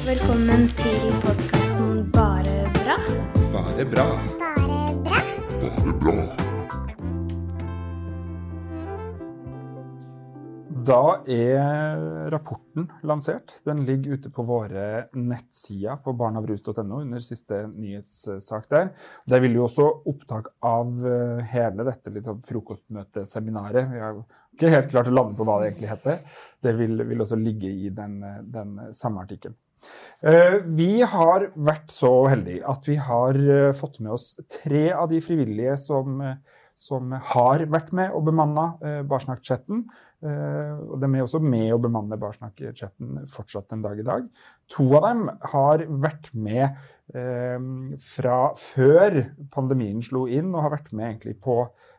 Velkommen til podkasten Bare bra. Bare bra. Bare bra. Bare bra. Da er rapporten lansert. Den ligger ute på våre nettsider på barnavrus.no under siste nyhetssak der. Der vil jo også opptak av eh, hele dette litt sånn frokostmøteseminaret. Vi har ikke helt klart å lande på hva det egentlig heter. Det vil, vil også ligge i den, den samme artikkelen. Eh, Vi har vært så heldige at vi har eh, fått med oss tre av de frivillige som, eh, som har vært med og bemanna Barsnakk-chatten. Og de er også med å bemanne Barsnakk-chatten fortsatt en dag i dag. To av dem har vært med fra før pandemien slo inn, og har vært med egentlig på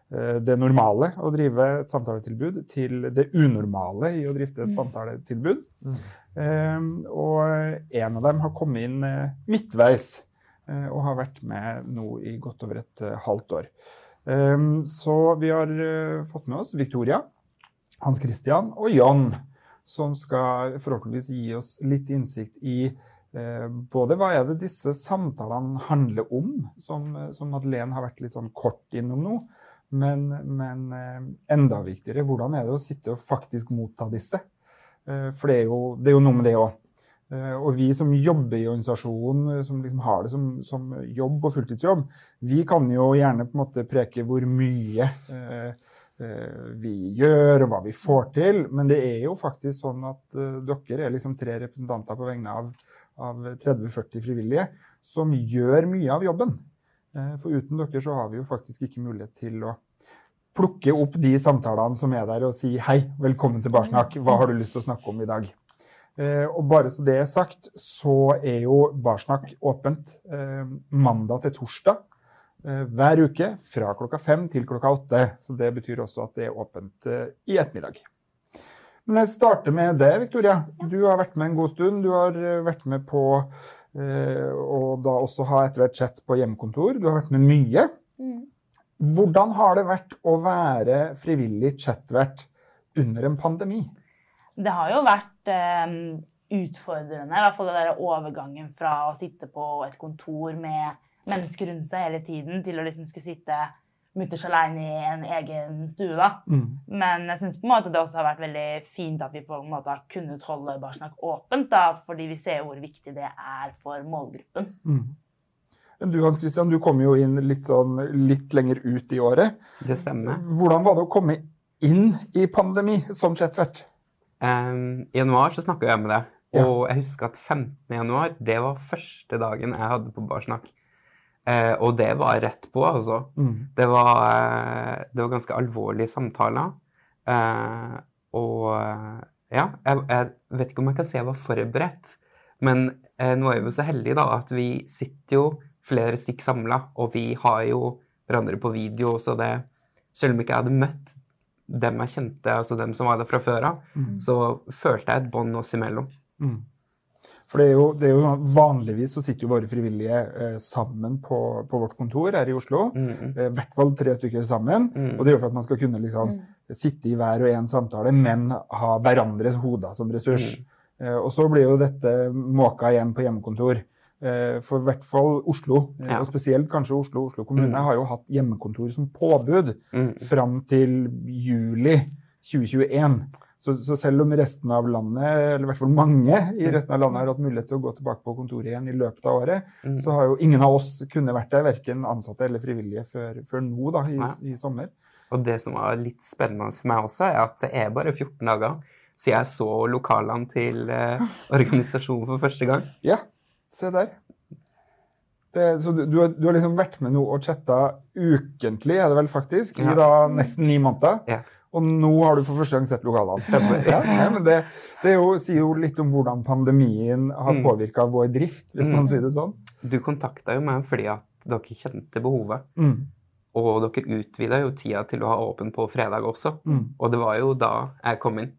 det normale å drive et samtaletilbud, til det unormale i å drifte et samtaletilbud. Eh, og en av dem har kommet inn eh, midtveis eh, og har vært med nå i godt over et eh, halvt år. Eh, så vi har fått med oss Victoria, Hans Christian og John, som skal forhåpentligvis gi oss litt innsikt i både hva er det disse samtalene handler om, som, som Madeleine har vært litt sånn kort innom nå, men, men enda viktigere, hvordan er det å sitte og faktisk motta disse? Eh, For det er jo, det er jo noe med det òg. Og vi som jobber i organisasjonen, som liksom har det som, som jobb og fulltidsjobb, vi kan jo gjerne på en måte preke hvor mye eh, eh, vi gjør og hva vi får til, men det er jo faktisk sånn at eh, dere er liksom tre representanter på vegne av, av 30-40 frivillige som gjør mye av jobben. Eh, For uten dere så har vi jo faktisk ikke mulighet til å plukke opp de samtalene som er der og si hei, velkommen til Barsnakk, hva har du lyst til å snakke om i dag? Eh, og bare så det er sagt, så er jo Barsnakk åpent eh, mandag til torsdag eh, hver uke fra klokka fem til klokka åtte. Så det betyr også at det er åpent eh, i ettermiddag. Men jeg starter med det, Victoria. Du har vært med en god stund. Du har eh, vært med på eh, å da også ha etter hvert sett på hjemmekontor. Du har vært med mye. Hvordan har det vært å være frivillig chatvert under en pandemi? Det har jo vært eh, utfordrende, i hvert fall den overgangen fra å sitte på et kontor med mennesker rundt seg hele tiden, til å liksom skulle sitte mutters aleine i en egen stue. da. Men jeg syns det også har vært veldig fint at vi på en måte har kunnet holde Barsnakk åpent, da, fordi vi ser hvor viktig det er for målgruppen. Du Hans Christian, du kom jo inn litt, sånn, litt lenger ut i året. Det stemmer. Hvordan var det å komme inn i pandemi som chatvert? Um, I januar så snakka jeg med deg, Ja. og jeg husker at 15. januar, det var første dagen jeg hadde på Barsnakk. Uh, og det var rett på, altså. Det var, eh, det var ganske alvorlige samtaler. Uh, og eh, ja, jeg, jeg vet ikke om jeg kan si jeg var forberedt, men nå er vi jo så heldige da at vi sitter jo flere stikk samla, og vi har jo hverandre på video, så det Selv om ikke jeg hadde møtt dem jeg kjente, altså dem som var der fra før av, så følte jeg et bånd oss imellom. For det er jo, det er jo Vanligvis så sitter jo våre frivillige eh, sammen på, på vårt kontor her i Oslo. Mm, Eh, hvert fall tre stykker sammen. Mm. Og det er jo for at man skal kunne liksom, sitte i hver og en samtale, men ha hverandres hoder som ressurs. Eh, og så blir jo dette måka igjen på hjemmekontor. Eh, for i hvert fall Oslo, eh, Ja. og spesielt kanskje Oslo. Oslo kommune Mm. har jo hatt hjemmekontor som påbud Mm. fram til juli 2021. Så, så selv om resten av landet, eller i hvert fall mange i resten av landet har hatt mulighet til å gå tilbake på kontoret igjen i løpet av året, Mm. så har jo ingen av oss kunnet vært der, verken ansatte eller frivillige, før, før nå da, i, i sommer. Og det som var litt spennende for meg også, er at det er bare 14 dager siden jeg så lokalene til eh, organisasjonen for første gang. Ja, se der. Det, så du, du, har, du har liksom vært med nå og chatta ukentlig, er det vel faktisk, Ja. i da nesten ni måneder. Ja. Og nå har du for første gang sett lokalene. Stemmer. Ja, ja, men det, det jo, sier jo litt om hvordan pandemien har Mm. påvirka vår drift, hvis Mm. man sier det sånn. Du kontakta jo meg fordi at dere kjente behovet. Mm. Og dere utvida jo tida til å ha åpen på fredag også. Mm. Og det var jo da jeg kom inn.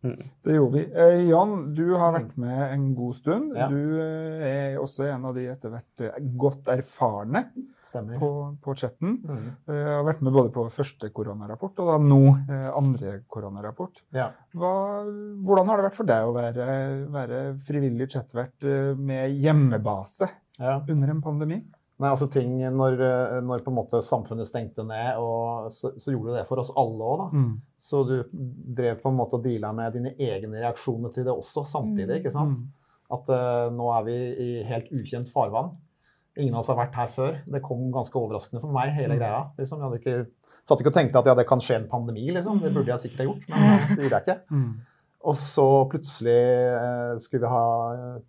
Det gjorde vi. Eh, Jan, du har vært med en god stund. Ja. Du eh, er også en av de etter hvert eh, godt erfarne Stemmer. på, på chatten. Mm. Eh, har vært med både på første koronarapport og da nå eh, andre koronarapport. Ja. Hva, hvordan har det vært for deg å være, være frivillig chatvert eh, med hjemmebase ja. under en pandemi? Nei, altså ting, når, når på en måte samfunnet stengte ned, og så, så gjorde det for oss alle òg, da. Mm. Så du drev på en måte og deala med dine egne reaksjoner til det også samtidig. ikke sant? Mm. At uh, nå er vi i helt ukjent farvann. Ingen av oss har vært her før. Det kom ganske overraskende for meg, hele Mm. greia. Liksom. Jeg hadde ikke, satt ikke og tenkte at ja, det kan skje en pandemi, liksom. Det burde jeg sikkert ha gjort, men eh, det gjorde jeg ikke. Mm. Og så plutselig uh, skulle vi ha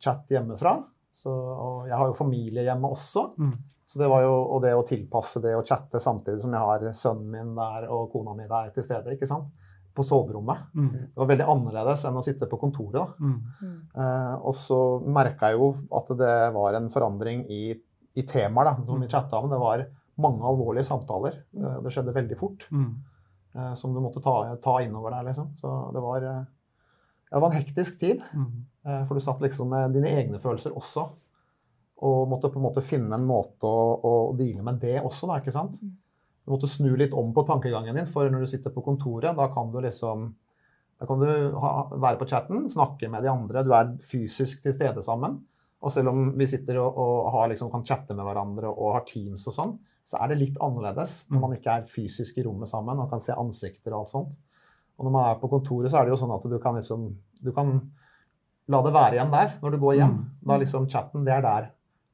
chat hjemmefra. Så, og jeg har jo familie hjemme også. Mm. Så det var jo, og det å tilpasse det å chatte samtidig som jeg har sønnen min der og kona mi der til stede, ikke sant? på soverommet. Mm. Det var veldig annerledes enn å sitte på kontoret. da. Mm. Eh, og så merka jeg jo at det var en forandring i, i temaer da, som vi chatta om. Det var mange alvorlige samtaler. Eh, det skjedde veldig fort. Mm. eh, som du måtte ta, ta innover deg, liksom. Så det var, eh, ja, det var en hektisk tid. Mm. Eh, For du satt liksom med dine egne følelser også. Og måtte på en måte finne en måte å, å deale med det også, da, ikke sant. Du måtte snu litt om på tankegangen din, for når du sitter på kontoret, da kan du liksom da kan du ha, være på chatten, snakke med de andre, du er fysisk til stede sammen. Og selv om vi sitter og, og har, liksom, kan chatte med hverandre og har Teams og sånn, så er det litt annerledes når man ikke er fysisk i rommet sammen og kan se ansikter og alt sånt. Og når man er på kontoret, så er det jo sånn at du kan liksom Du kan la det være igjen der når du går hjem. Da liksom chatten, det er der.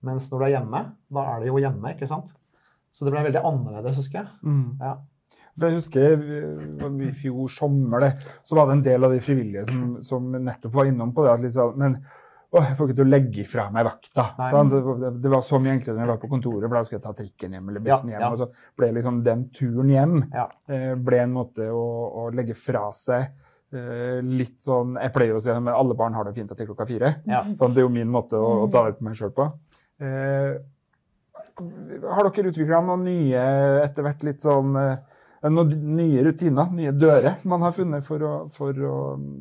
Mens når du er hjemme, da er det jo hjemme, ikke sant. Så det ble veldig annerledes, husker jeg. Mm. Ja. For jeg husker eh, i fjor sommer det, så var det en del av de frivillige som, som nettopp var innom på det. at liksom, Men å, jeg får ikke til å legge ifra meg vakta. Sånn? Det, det, det var så mye enklere når jeg var på kontoret, for da skulle jeg ta trikken hjem eller bussen Ja, hjem. ja. Og så ble liksom den turen hjem Ja. eh, ble en måte å, å legge fra seg eh, litt sånn Jeg pleier å si at alle barn har det fint etter klokka fire. Ja. Sånn, det er jo min måte å, å ta vare på meg sjøl på. Eh, har dere utvikla noen nye etter hvert litt sånn eh, noen nye rutiner, nye dører man har funnet for å, for å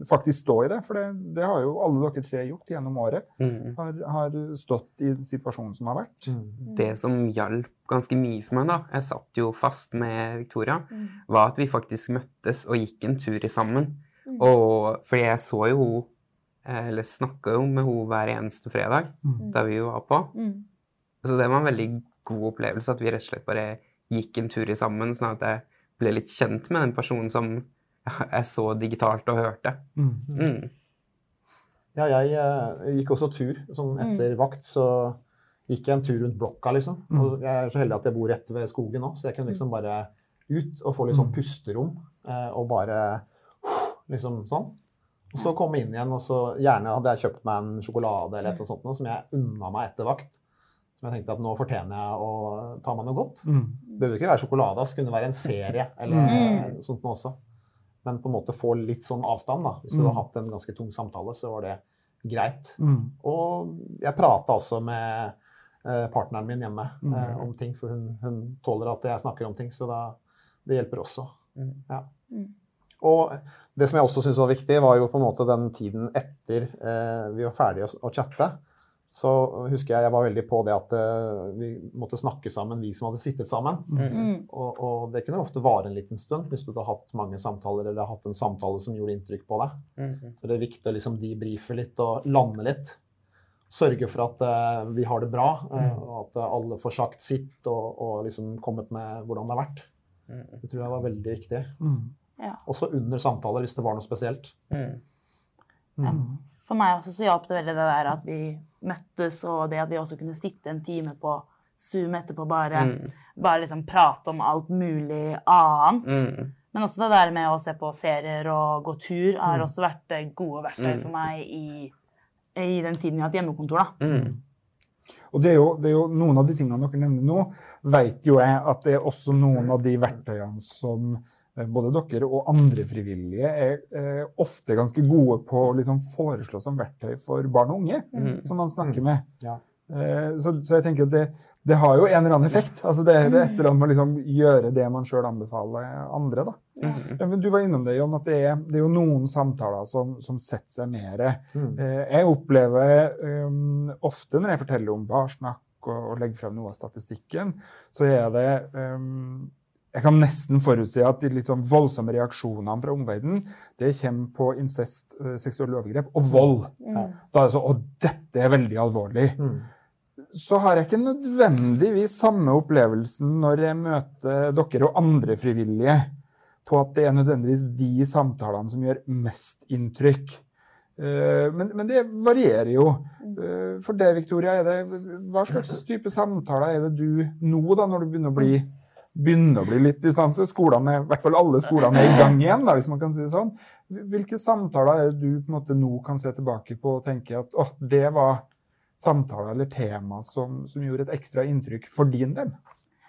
faktisk stå i det? For det, det har jo alle dere tre gjort gjennom året. Mm. Har, har stått i situasjonen som har vært. Det som hjalp ganske mye for meg, da, jeg satt jo fast med Victoria, var at vi faktisk møttes og gikk en tur i sammen. Og fordi jeg så jo hun, eh, eller snakka jo med henne hver eneste fredag Mm. da vi var på. Mm. Så det var en veldig god opplevelse at vi rett og slett bare gikk en tur i sammen, sånn at jeg ble litt kjent med den personen som jeg så digitalt og hørte. Mm. Mm. Ja, jeg eh, gikk også tur. Sånn etter vakt så gikk jeg en tur rundt blokka, liksom. Og jeg er så heldig at jeg bor rett ved skogen nå, så jeg kunne liksom bare ut og få litt sånn pusterom. eh, Og bare liksom sånn. Og så komme inn igjen, og så gjerne hadde jeg kjøpt meg en sjokolade eller et eller annet sånt noe, som jeg unna meg etter vakt. Som jeg tenkte at nå fortjener jeg å ta meg noe godt. Mm. Det behøver ikke være sjokolade, det kunne være en serie eller Mm. sånt noe også. Men på en måte få litt sånn avstand, da. Hvis du Mm. har hatt en ganske tung samtale, så var det greit. Mm. Og jeg prata også med eh, partneren min hjemme Mm. eh, om ting, for hun, hun tåler at jeg snakker om ting, så da, det hjelper også. Mm. Ja. Mm. Og det som jeg også syntes var viktig, var jo på en måte den tiden etter eh, vi var ferdige å, å chatte. Så husker jeg jeg var veldig på det at eh, vi måtte snakke sammen, vi som hadde sittet sammen. Mm. Og, og det kunne ofte vare en liten stund hvis du hadde hatt mange samtaler eller hatt en samtale som gjorde inntrykk på deg. Mm. Så det er viktig å liksom debrife litt og lande litt. Sørge for at uh, vi har det bra, uh, og at alle får sagt sitt og, og liksom kommet med hvordan det har vært. Mm. Det tror jeg var veldig viktig. Mm. Også under samtaler, hvis det var noe spesielt. Mm. Ja. For meg også så hjalp det veldig det der at vi møttes, og det at vi også kunne sitte en time på Zoom etterpå bare, Mm. bare liksom prate om alt mulig annet. Mm. Men også det der med å se på serier og gå tur har også vært eh, gode verktøy Mm. for meg i, i den tiden vi har hatt hjemmekontor. da. Mm. Og det er, jo, det er jo noen av de tingene dere nevner nå, vet jo jeg at det er også noen av de verktøyene som både dere og andre frivillige er eh, ofte ganske gode på å liksom foreslå som verktøy for barn og unge Mm. som man snakker med. Ja. Eh, så, så jeg tenker at det, det har jo en eller annen effekt. Altså det, det er et eller annet med å liksom gjøre det man sjøl anbefaler andre. da. Ja, men du var innom det, Jon, at det er, det er jo noen samtaler som, som setter seg mer. Mm. Eh, jeg opplever um, ofte når jeg forteller om barsnakk og, og legger frem noe av statistikken, så er det um, Jeg kan nesten forutse at de litt sånn voldsomme reaksjonene fra omverdenen det kommer på incest, eh, seksuelle overgrep og vold. Mm. Da er det sånn Å, dette er veldig alvorlig. Mm. Så har jeg ikke nødvendigvis samme opplevelsen når jeg møter dere og andre frivillige på at det er nødvendigvis de samtalene som gjør mest inntrykk. Eh, Men, men det varierer jo. Eh, For det, Victoria, er det, hva slags type samtaler er det du nå, da, når du begynner å bli, begynner å bli litt distanse? Skolene, I hvert fall alle skolene er i gang igjen, da, hvis man kan si det sånn. Hvilke samtaler er det du på en måte nå kan se tilbake på og tenke at åh, det var samtaler eller tema som, som gjorde et ekstra inntrykk for din del?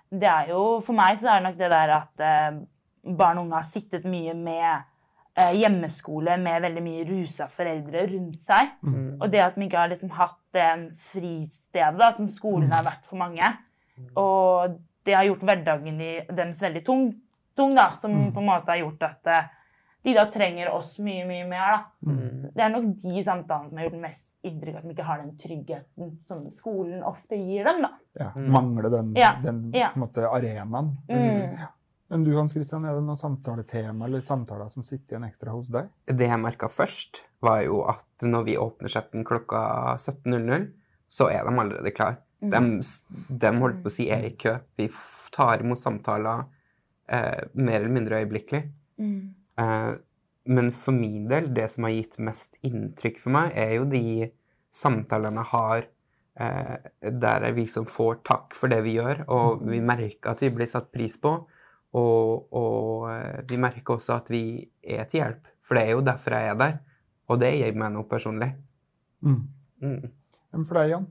Det er jo, For meg så er det nok det der at eh, barn og unge har sittet mye med eh, hjemmeskole med veldig mye rusa foreldre rundt seg. Mm. Og det at de ikke har liksom hatt det fristedet da, som skolen har vært for mange. Og det har gjort hverdagen i deres veldig tung, tung da, som på en måte har gjort at eh, de da trenger oss mye, mye mer. da. Mm. Det er nok de samtalene som har gjort mest inntrykk, at de ikke har den tryggheten som skolen ofte gir dem. da. Ja, Mm. Mangler den, Ja, den ja. på en måte, arenaen? Mm. Ja. Men du Hans Christian, er det noen samtaletema eller samtaler som sitter igjen ekstra hos deg? Det jeg merka først, var jo at når vi åpner chatten klokka 17.00, så er de allerede klar. De, de holdt på å si er i kø. Vi tar imot samtaler eh, mer eller mindre øyeblikkelig. Eh, men for min del, det som har gitt mest inntrykk for meg, er jo de samtalene jeg har eh, der jeg liksom får takk for det vi gjør, og vi merker at vi blir satt pris på. Og, og eh, vi merker også at vi er til hjelp, for det er jo derfor jeg er der. Og det gir meg noe personlig. Mm. Mm. Men for deg, Jan?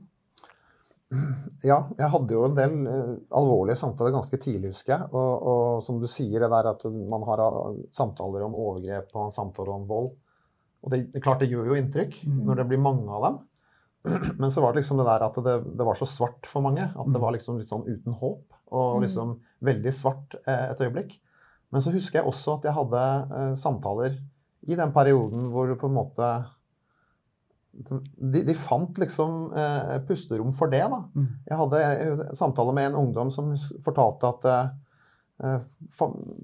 Ja, jeg hadde jo en del eh, alvorlige samtaler ganske tidlig, husker jeg. Og, og som du sier, det der at man har eh, samtaler om overgrep og samtaler om vold. Og det, det klart det gjør jo inntrykk Mm. når det blir mange av dem. Men så var det liksom det der at det, det var så svart for mange. At det var liksom litt sånn uten håp. Og liksom veldig svart eh, et øyeblikk. Men så husker jeg også at jeg hadde samtaler i den perioden hvor du på en måte de, de fant liksom eh, pusterom for det. da. Mm. Jeg hadde en samtale med en ungdom som fortalte at eh,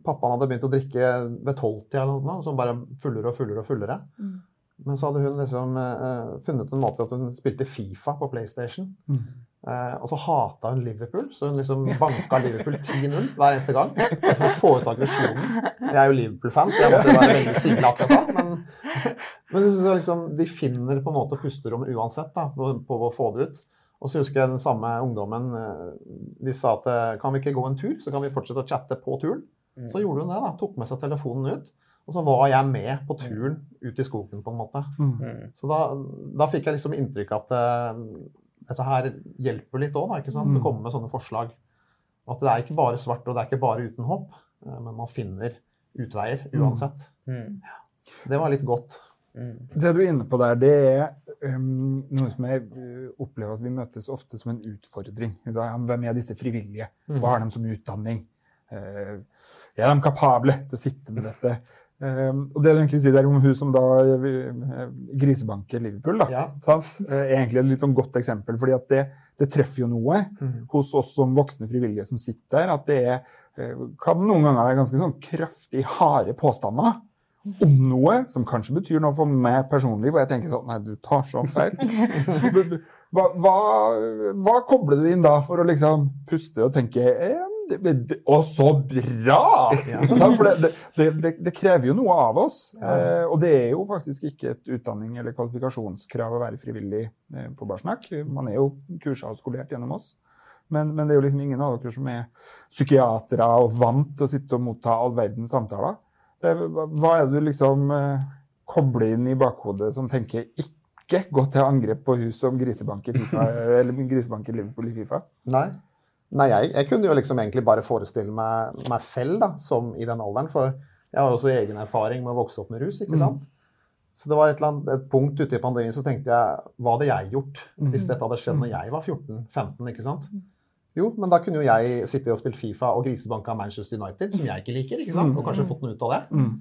pappaen hadde begynt å drikke ved tolvtida eller noe, som bare fullere og fullere og fullere. Mm. Men så hadde hun liksom eh, funnet en måte at hun spilte Fifa på PlayStation. Mm. Eh, og så hata hun Liverpool, så hun liksom banka Liverpool 10-0 hver eneste gang. For å få ut aggresjonen. Jeg er jo Liverpool-fan, så jeg måtte være veldig stille akkurat da. Men, men jeg det liksom, de finner på en måte pusterom uansett da, på, på å få det ut. Og så husker jeg den samme ungdommen eh, De sa at eh, kan vi ikke gå en tur, så kan vi fortsette å chatte på turen. Så gjorde hun det. da, Tok med seg telefonen ut. Og så var jeg med på turen ut i skogen, på en måte. Mm. Mm. Så da, da fikk jeg liksom inntrykk at eh, dette her hjelper litt òg, ikke sant? Mm. Å komme med sånne forslag. At det er ikke bare svart, og det er ikke bare uten håp, men man finner utveier uansett. Mm. Det var litt godt. Mm. Det du er inne på der, det er um, noe som jeg uh, opplever at vi møtes ofte som en utfordring. Hvem er disse frivillige? Hva har de som utdanning? Uh, er de kapable til å sitte med dette? Um, og det du egentlig sier der om hun som da uh, grisebanker Liverpool, da, Ja. sant? Uh, er egentlig et litt sånn godt eksempel. fordi at det, det treffer jo noe Mm. hos oss som voksne frivillige som sitter der. At det er, uh, kan noen ganger være ganske sånn kraftig harde påstander om noe som kanskje betyr noe for meg personlig, hvor jeg tenker sånn Nei, du tar så feil. Hva, hva, hva kobler du inn da for å liksom puste og tenke eh, Å, så bra! Ja. For det, det, det, det krever jo noe av oss. Ja. Eh, og det er jo faktisk ikke et utdanning- eller kvalifikasjonskrav å være frivillig eh, på Barsnakk. Man er jo kursa og skolert gjennom oss. Men, men det er jo liksom ingen av dere som er psykiatere og vant til å sitte og motta all verdens samtaler. Det, hva er det du liksom eh, kobler inn i bakhodet som tenker ikke gå til angrep på hus som Grisebank FIFA, eller grisebanker Liverpool i Fifa? Nei. Nei, jeg, jeg kunne jo liksom egentlig bare forestille meg meg selv da, som i den alderen. For jeg har også egen erfaring med å vokse opp med rus. ikke sant? Så det var et, eller annet, et punkt ute i pandemien så tenkte jeg hva hadde jeg gjort hvis dette hadde skjedd når jeg var 14-15? ikke sant? Jo, men da kunne jo jeg sitte og spilt Fifa og grisebanka Manchester United, som jeg ikke liker, ikke sant? og kanskje fått noe ut av det. Mm.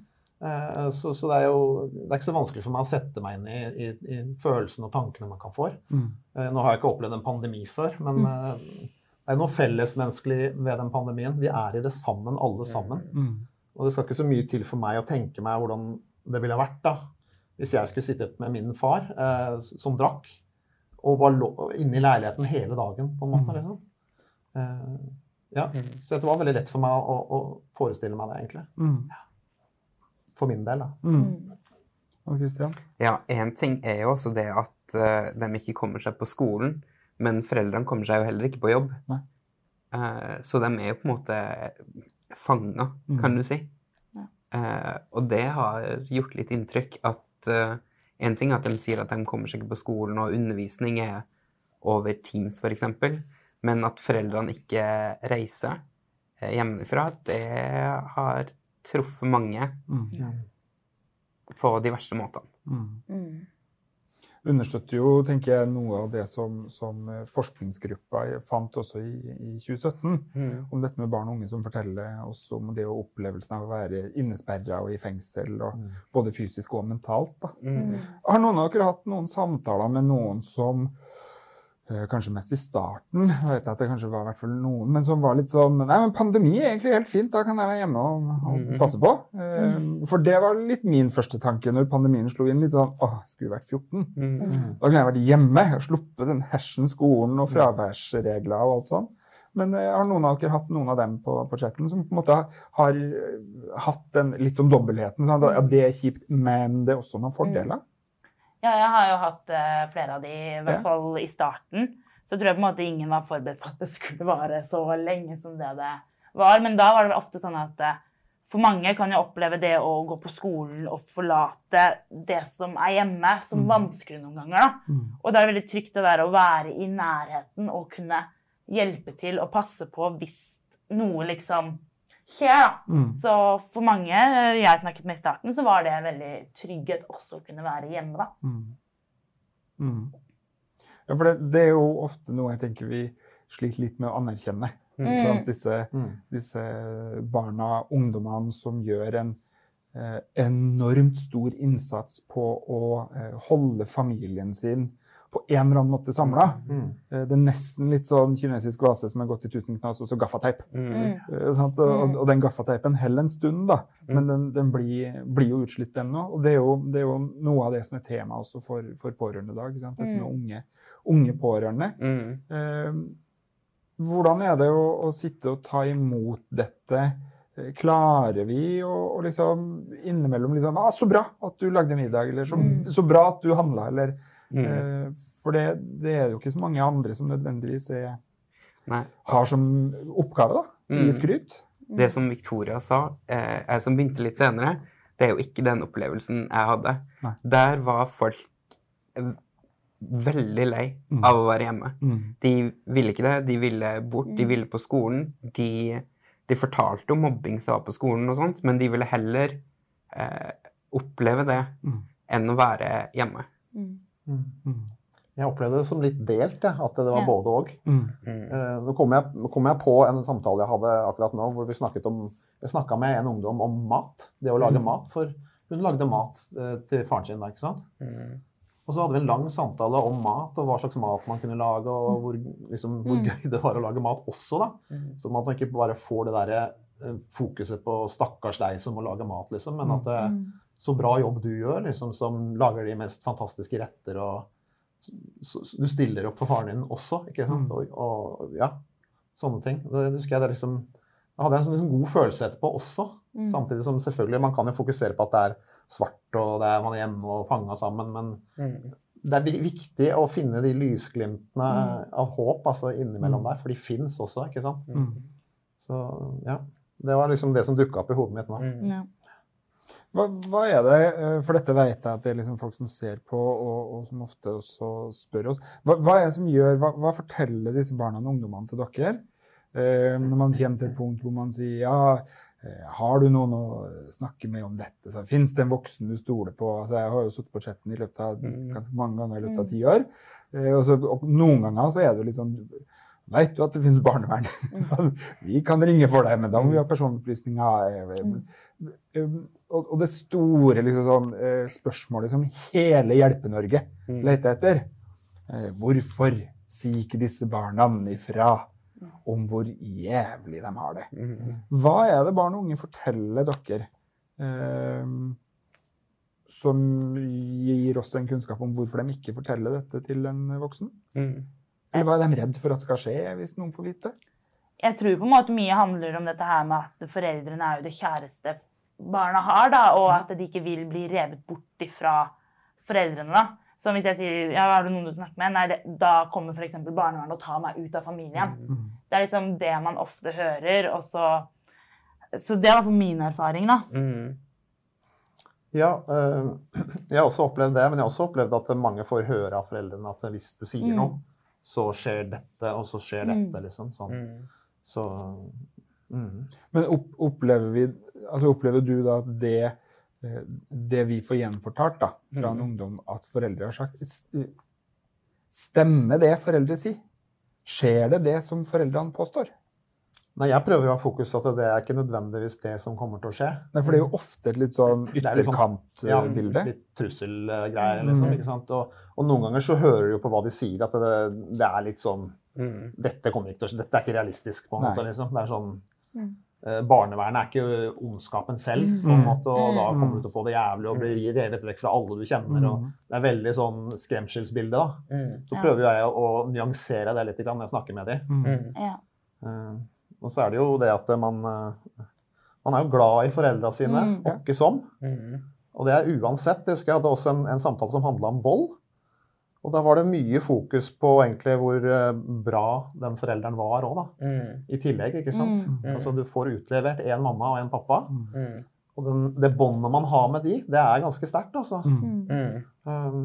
Eh, Så, så det er jo det er ikke så vanskelig for meg å sette meg inn i, i, i følelsene og tankene man kan få. Mm. Eh, Nå har jeg ikke opplevd en pandemi før, men eh, det er noe fellesmenneskelig ved den pandemien. Vi er i det sammen, alle sammen. Mm. Og det skal ikke så mye til for meg å tenke meg hvordan det ville vært da, hvis jeg skulle sittet med min far, eh, som drakk, og var inne i leiligheten hele dagen, på en måte. liksom. Eh, ja, Så det var veldig lett for meg å, å forestille meg det, egentlig. Mm. For min del, da. Mm. Og Christian? Ja, én ting er jo også det at uh, de ikke kommer seg på skolen, men foreldrene kommer seg jo heller ikke på jobb. Nei. Uh, så de er jo på en måte fanga, Mm. kan du si. Ja. Eh, og det har gjort litt inntrykk at uh, En ting er at de sier at de kommer seg ikke på skolen, og undervisning er over Teams, f.eks., men at foreldrene ikke reiser eh, hjemmefra, det har truffet mange Mm. på de verste måtene. Mm. Mm. understøtter jo, tenker jeg, noe av det som, som eh, forskningsgruppa fant også i, i 2017. Om dette med barn og unge som forteller oss om det og opplevelsen av å være innesperra og i fengsel, og Mm. både fysisk og mentalt. Da. Mm. Har noen av dere hatt noen samtaler med noen som Kanskje mest i starten, jeg vet at det kanskje var i hvert noen, men som var litt sånn Nei, men pandemi er egentlig helt fint, da kan jeg være hjemme og, og Mhm. passe på. Mm. For det var litt min første tanke når pandemien slo inn. Litt sånn Åh, skulle vært 14. Mm. Da kunne jeg vært hjemme og sluppet den hersen skolen og fraværsregler og alt sånn. Men jeg har noen av dere hatt noen av dem på, på chatten som på en måte har har hatt den litt som dobbeltheten? Sånn ja, det er kjipt, men det er også noen fordeler? Ja, jeg har jo hatt uh, flere av de, i hvert fall i starten. Så tror jeg på en måte ingen var forberedt på at det skulle vare så lenge som det det var. Men da var det ofte sånn at uh, for mange kan jo oppleve det å gå på skolen og forlate det som er hjemme, som Mm. vanskelig noen ganger. da. Mm. Og da er det veldig trygt det der å være i nærheten og kunne hjelpe til og passe på hvis noe liksom skjer. da. Mm. Så for mange eh, jeg snakket med i starten, så var det veldig trygghet også å kunne være hjemme. da. Mm. Mm. Ja, for det, det er jo ofte noe jeg tenker vi sliter litt med å anerkjenne. Mm. Disse, Mm. disse barna, ungdommene som gjør en eh, enormt stor innsats på å eh, holde familien sin på en eller annen måte samla. Mm. Eh, det er nesten litt sånn kinesisk vase som er gått i tusen knas, og så gaffateip. Mm. Eh. Og, og den gaffateipen holder en stund, da. Men den, den blir, blir jo utslitt, den nå. Og det er jo, det er jo noe av det som er tema også for, for pårørende i dag. Dette med unge, unge pårørende. Mm. Eh, hvordan er det å, å sitte og ta imot dette? Eh, Klarer vi å, å liksom innimellom liksom ah, 'Så bra at du lagde middag', eller så, Mm. 'Så bra at du handla', eller Mm. eh, For det, det er jo ikke så mange andre som nødvendigvis er, Nei. har som oppgave, da, i Mm. skryt. Det som Victoria sa, eh, jeg som begynte litt senere, det er jo ikke den opplevelsen jeg hadde. Nei. Der var folk eh, veldig lei Mm. av å være hjemme. Mm. De ville ikke det, de ville bort, de ville på skolen. De, de fortalte om mobbing som var på skolen og sånt, men de ville heller eh, oppleve det Mm. enn å være hjemme. Mm. Mm. Mm. Jeg opplevde det som litt delt, ja, at det var Ja. både og. Mm. Eh, Nå kom jeg, kom jeg på en samtale jeg hadde akkurat nå, hvor vi snakket om Jeg snakka med en ungdom om mat. Det å lage Mm. mat. For hun lagde mat eh, til faren sin, da, ikke sant. Mm. Og så hadde vi en lang samtale om mat, og hva slags mat man kunne lage, og hvor, liksom, hvor Mm. gøy det var å lage mat også, da. Mm. Så at man ikke bare får det derre eh, fokuset på stakkars deg som må lage mat, liksom, men at det, Mm. Så bra jobb du gjør, liksom, som lager de mest fantastiske retter, og så, så, du stiller opp for faren din også, ikke sant? Mm. Og, og ja, sånne ting. Det husker jeg det liksom Jeg hadde en sånn liksom god følelse etterpå også, Mm. samtidig som selvfølgelig man kan jo fokusere på at det er svart, og det er man er hjemme og fanga sammen, men Mm. det er viktig å finne de lysglimtene Mm. av håp altså innimellom Mm. der, for de fins også, ikke sant? Mm. Så ja. Det var liksom det som dukka opp i hodet mitt nå. Mm. Ja. Hva, hva er det, eh, for dette vet jeg at det er liksom folk som ser på, og, og som ofte også spør oss. Hva, hva er det som gjør, hva, hva forteller disse barna og ungdommene til dere? Eh, når man kommer til et punkt hvor man sier ja, eh, har du noen å snakke med om dette? Fins det en voksen du stoler på? Altså, jeg har jo sittet på chatten i løpet av Mm. ganske mange ganger i løpet av ti år. Eh, og, så, og noen ganger så er det jo litt sånn Vet du at det finnes barnevern? Sånn, vi kan ringe for deg, men da må vi ha personopplysninger. Um, Og det store liksom, sånn, eh, spørsmålet som hele Hjelpe-Norge leter etter eh, Hvorfor sier ikke disse barna ifra om hvor jævlig de har det? Mm. Hva er det barn og unge forteller dere eh, som gir oss en kunnskap om hvorfor de ikke forteller dette til en voksen? Mm. Eller hva er de redd for at skal skje hvis noen får vite? Jeg tror på en måte mye handler om dette her med at foreldrene er jo det kjæreste barna har, da, og at de ikke vil bli revet bort ifra foreldrene. da. Så hvis jeg sier ja, har du noen du snakker med, nei, det, da kommer f.eks. barnevernet og tar meg ut av familien. Det er liksom det man ofte hører. og så... Så det er i hvert fall min erfaring, da. Mm. Ja, øh, jeg har også opplevd det, men jeg har også opplevd at mange får høre av foreldrene at hvis du sier Mm. noe, så skjer dette, og så skjer dette, liksom. Sånn. Mm. Så mm. Men opp, opplever, vi, altså opplever du da at det, eh, det vi får gjenfortalt da, fra en Mhm. ungdom at foreldre har sagt, stemmer det foreldre sier? Skjer det det som foreldrene påstår? Nei, jeg prøver å ha fokus på at det er ikke nødvendigvis det som kommer til å skje. Nei, for det er jo ofte et litt sånn ytterkantbilde. sånn- Ja, litt trusselgreier, liksom. Mm. ikke sant? Og, og noen ganger så hører du jo på hva de sier, at det, det er litt sånn Mm. Dette kommer ikke til å skje. Dette er ikke realistisk, på en måte. liksom. Det er sånn Mm. eh, Barnevernet er ikke ondskapen selv, på en måte, og da kommer du til å få det jævlig og bli revet vekk fra alle du kjenner. og Mm. Det er veldig sånn skremselsbilde. da. Mm. Så prøver prøver jeg å, å nyansere det litt grann når jeg snakker med dem. Mm. Mm. Ja. Eh, og så er det jo det at man eh, Man er jo glad i foreldra sine, Mm. åkke som. Mm. Og det er uansett. Jeg husker jeg hadde også en, en samtale som handla om vold. Og da var det mye fokus på egentlig hvor eh, bra den forelderen var òg, da. Mm. I tillegg, ikke sant. Mm. Altså du får utlevert én mamma og én pappa. Mm. Og den, det båndet man har med de, det er ganske sterkt, altså. Mm. Mm. Um,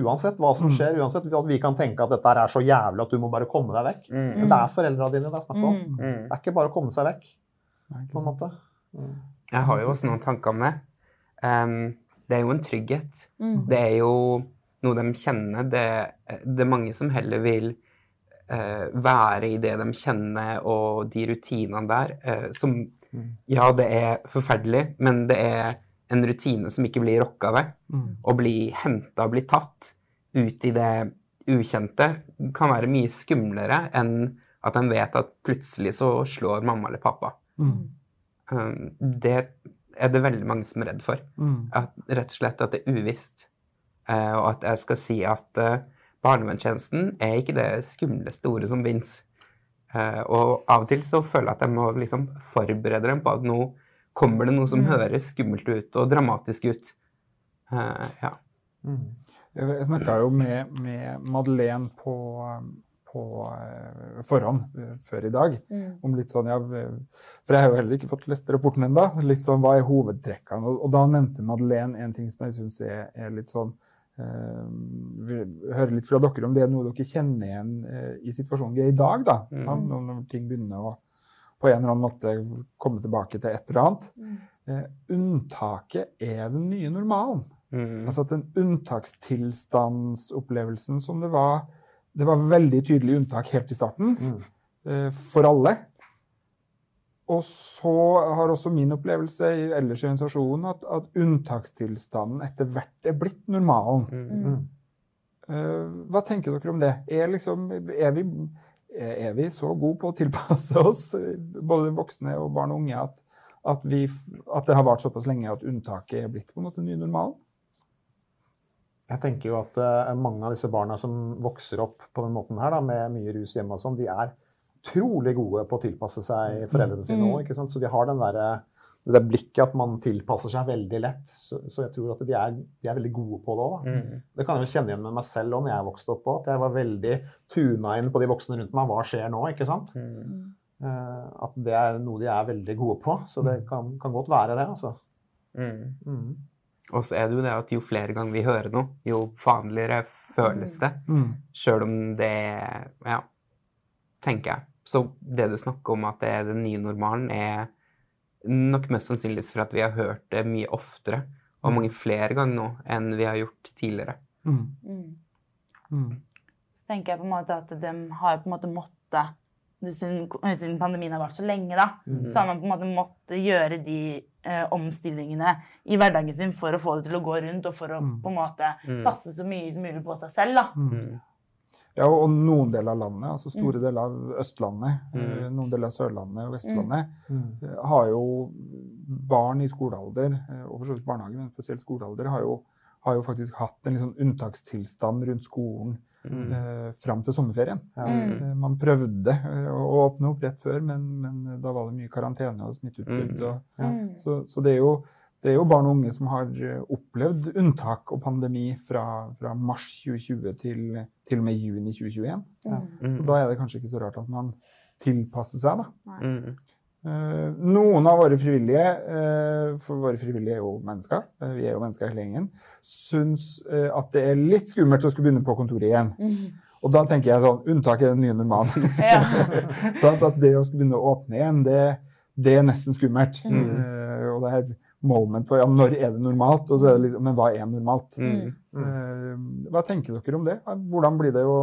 uansett hva som Mm. skjer, uansett at vi kan tenke at dette er så jævlig at du må bare komme deg vekk. Mm. Men det er foreldra dine det er snakk om. Mm. Mm. Det er ikke bare å komme seg vekk, på en måte. Mm. Jeg har jo også noen tanker om det. Um, det er jo en trygghet. Mm. Det er jo noe de kjenner. Det, det er mange som heller vil uh, være i det de kjenner, og de rutinene der, uh, som Ja, det er forferdelig, men det er en rutine som ikke blir rokka ved. Mm. Å bli henta, bli tatt ut i det ukjente, kan være mye skumlere enn at en vet at plutselig så slår mamma eller pappa. Mm. Um, det er det veldig mange som er redd for. Mm. At, rett og slett at det er uvisst. Eh, og at jeg skal si at uh, barnevernstjenesten er ikke det skumleste ordet som fins. Eh, og av og til så føler jeg at jeg må liksom forberede dem på at nå kommer det noe som Mm. høres skummelt ut og dramatisk ut. Eh, ja. Mm. Jeg snakka jo med, med Madeleine på, på eh, forhånd før i dag. Mm. om litt sånn, ja, For jeg har jo heller ikke fått lest rapporten ennå. Litt sånn, hva er hovedtrekkene? Og, og da nevnte Madeleine en ting som jeg syns er, er litt sånn høre litt fra dere om det er noe dere kjenner igjen eh, i situasjonen vi er i dag. da, Mm. Når, når ting begynner å på en eller annen måte komme tilbake til et eller annet. Mm. Eh, unntaket er den nye normalen. Mm. Altså at den unntakstilstandsopplevelsen som det var Det var veldig tydelig unntak helt i starten Mm. eh, for alle. Og så har også min opplevelse i- ellers i organisasjonen at, at unntakstilstanden etter hvert er blitt normalen. Mm. Mm. Eh, hva tenker dere om det? Er, liksom, er, vi, er vi så gode på å tilpasse oss, både voksne og barn og unge, at, at, vi, at det har vart såpass lenge at unntaket er blitt på en måte ny normalen? Jeg tenker jo at uh, mange av disse barna som vokser opp på den måten her, da, med mye rus hjemme og sånn, de er utrolig gode på å tilpasse seg foreldrene sine Mm. òg. ikke sant? Så de har den derre det der blikket at man tilpasser seg veldig lett. Så, så jeg tror at de er, de er veldig gode på det òg. Mm. Det kan jeg jo kjenne igjen med meg selv òg når jeg vokste opp. At jeg var veldig tuna inn på de voksne rundt meg. Hva skjer nå? ikke sant? Mm. Eh, at det er noe de er veldig gode på. Så det kan, kan godt være det, altså. Mm. Mm. Og så er det jo det at jo flere ganger vi hører noe, jo vanligere føles det. Mm. Sjøl om det Ja, tenker jeg. Så det du snakker om at det er den nye normalen, er nok mest sannsynlig for at vi har hørt det mye oftere og mange flere ganger nå enn vi har gjort tidligere. Mm. Mm. Mm. tenker jeg på en måte at de har på en måte måttet siden, siden pandemien har vart så lenge, da, så har man på en måte måttet gjøre de eh, omstillingene i hverdagen sin for å få det til å gå rundt, og for å Mm. på en måte Mm. passe så mye som mulig på seg selv. da. Mm. Ja, og noen deler av landet, altså store deler av Østlandet, Mm. eh, noen deler av Sørlandet og Vestlandet, Mm. eh, har jo barn i skolealder, eh, og for så vidt barnehage, men spesielt skolealder, har jo, har jo faktisk hatt en litt sånn unntakstilstand rundt skolen Mm. eh, fram til sommerferien. Ja. Mm. Man prøvde å åpne opp rett før, men, men da var det mye karantene og smitteutbrudd. Mm. Og, Ja. Mm. så så det, er jo, det er jo barn og unge som har eh, opplevd unntak og pandemi fra, fra mars 2020 til, til og med juni 2021. Ja. Mm. Da er det kanskje ikke så rart at man tilpasser seg, da. Mm. Eh, noen av våre frivillige, eh, for våre frivillige er jo mennesker, eh, vi er jo mennesker hele gjengen, syns at det er litt skummelt å skulle begynne på kontoret igjen. Mm. Og da tenker jeg sånn, unntak er den nye normalen. Ja. At det å skulle begynne å åpne igjen, det, det er nesten skummelt. Mm. Eh, og det er moment på ja, når er det normalt, og så er det liksom, men hva er normalt? Mm. Mm. hva tenker dere om det? Hvordan blir det å,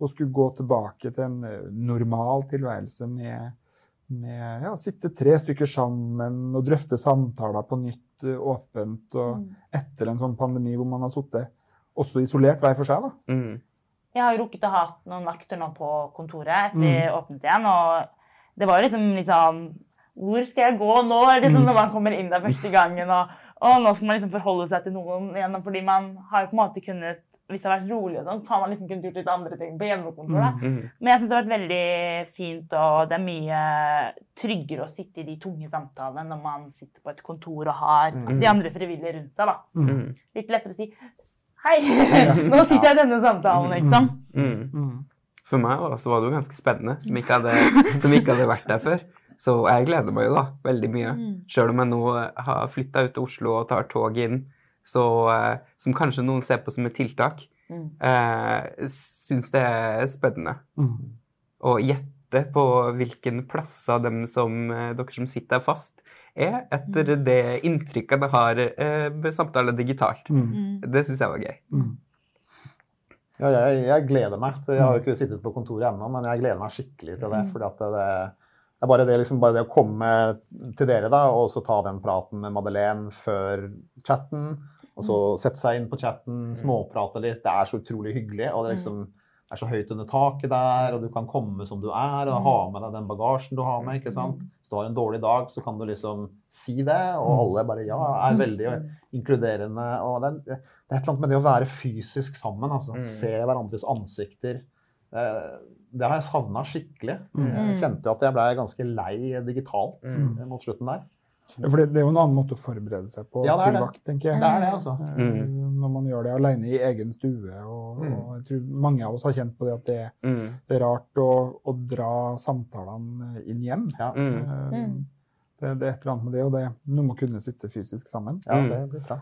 å skulle gå tilbake til en eh, normal tilværelse med, med ja, sitte tre stykker sammen og drøfte samtaler på nytt, eh, åpent, og Mm. etter en sånn pandemi hvor man har sittet også isolert hver for seg? da? Mm. Jeg har rukket å ha noen vakter nå på kontoret etter Mm. vi åpnet igjen. Og det var jo liksom liksom Hvor skal jeg gå nå? Liksom, Mm. når man kommer inn der første gangen. Og, og nå skal man liksom forholde seg til noen igjen. Fordi man har jo på en måte kunnet Hvis det har vært rolig, sånn, så har man liksom kunnet gjort litt andre ting på hjemmekontoret. Mm. Men jeg syns det har vært veldig fint, og det er mye tryggere å sitte i de tunge samtalene når man sitter på et kontor og har Mm. de andre frivillige rundt seg. da. Mm. Litt lettere å si Hei, nå sitter jeg i denne samtalen, liksom. Mm. For meg var det jo ganske spennende, som ikke hadde, som ikke hadde vært der før. Så jeg gleder meg jo da veldig mye. Mm. Sjøl om jeg nå eh, har flytta ut til Oslo og tar tog inn, så, eh, som kanskje noen ser på som et tiltak, Mm. eh, syns det er spennende. Mm. Å gjette på hvilken plass av dem som eh, dere som sitter her fast, er, etter det inntrykket det har eh, med samtale digitalt. Mm. Det syns jeg var gøy. Mm. Ja, jeg, jeg gleder meg. Jeg har jo ikke sittet på kontoret ennå, men jeg gleder meg skikkelig til det. fordi at det, det er bare det, liksom, bare det å komme til dere da, og så ta den praten med Madeleine før chatten. Og så sette seg inn på chatten, småprate litt. Det er så utrolig hyggelig. og det er liksom det er så høyt under taket der, og du kan komme som du er, og ha med deg den bagasjen du har med. ikke sant? Hvis du har en dårlig dag, så kan du liksom si det, og alle bare ja, er veldig inkluderende. og Det er, det er et eller annet med det å være fysisk sammen, altså. Mm. Se hverandres ansikter. Eh, Det har jeg savna skikkelig. Mm. Jeg kjente jo at jeg ble ganske lei digitalt Mm. eh, mot slutten der. Ja, For det, det er jo en annen måte å forberede seg på Ja, til vakt, tenker jeg. Det er det, altså. Eh, Når man gjør det alene i egen stue. Og, Mm. og jeg tror mange av oss har kjent på det at det, Mm. det er rart å, å dra samtalene inn hjem. Ja, Mm. Mm. Det, det er et eller annet med det, og det er noe med å kunne sitte fysisk sammen. ja Mm. det blir bra.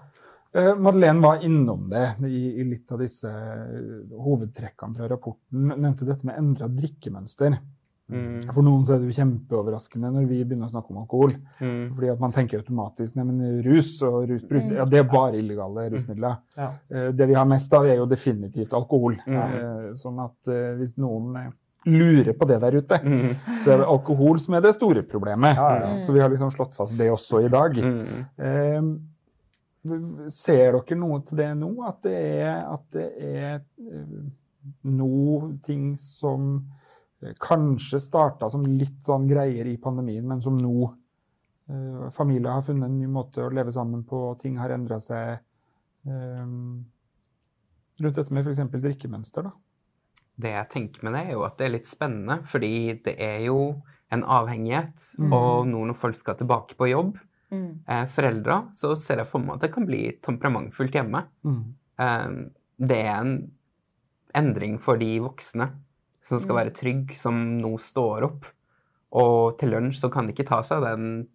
Eh, Madeleine var innom det i, i litt av disse eh, hovedtrekkene fra rapporten. Nevnte dette med endra drikkemønster. Mm. For noen så er det jo kjempeoverraskende når vi begynner å snakke om alkohol. Mm. Fordi at man tenker automatisk nei, men rus og rusbruk Mm. ja, det er bare illegale rusmidler. Ja. Eh, Det vi har mest av, er jo definitivt alkohol. Mm. Eh, Sånn at hvis noen lurer på det der ute, Mm. så er det alkohol som er det store problemet. Ja. Så vi har liksom slått fast det også i dag. Ser dere noe til det nå? At det er, at det er eh, noe ting som eh, kanskje starta som litt sånn greier i pandemien, men som nå eh, familier har funnet en ny måte å leve sammen på, ting har endra seg. eh, rundt dette med f.eks. drikkemønster, da. Det jeg tenker med det, er jo at det er litt spennende, fordi det er jo en avhengighet. Mm. Og nå når folk skal tilbake på jobb, Mm. eh, foreldre, så ser jeg for meg at det kan bli temperamentfullt hjemme. Eh, det er en endring for de voksne som skal Mm. være trygg, som nå står opp. Og til lunsj så kan de ikke ta seg den,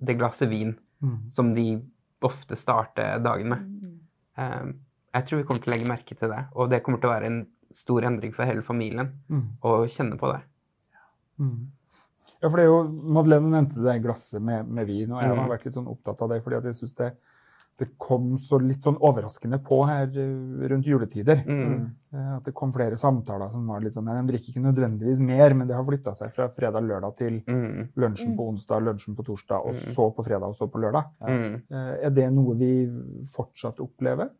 det glasset vin Mm. som de ofte starter dagen med. Mm. Eh, jeg tror vi kommer til å legge merke til det, og det kommer til å være en stor endring for hele familien Mm. å kjenne på det. Mm. Ja, for det er jo, Madeleine nevnte det glasset med, med vin, og jeg har Mm. vært litt sånn opptatt av det, fordi at jeg synes det, det kom så litt sånn overraskende på her eh, rundt juletider. Mm. Eh, At det kom flere samtaler som var litt sånn De drikker ikke nødvendigvis mer, men det har flytta seg fra fredag-lørdag til Mm. lunsjen på onsdag, lunsjen på torsdag, og Mm. så på fredag og så på lørdag. Mm. Eh, Er det noe vi fortsatt opplever?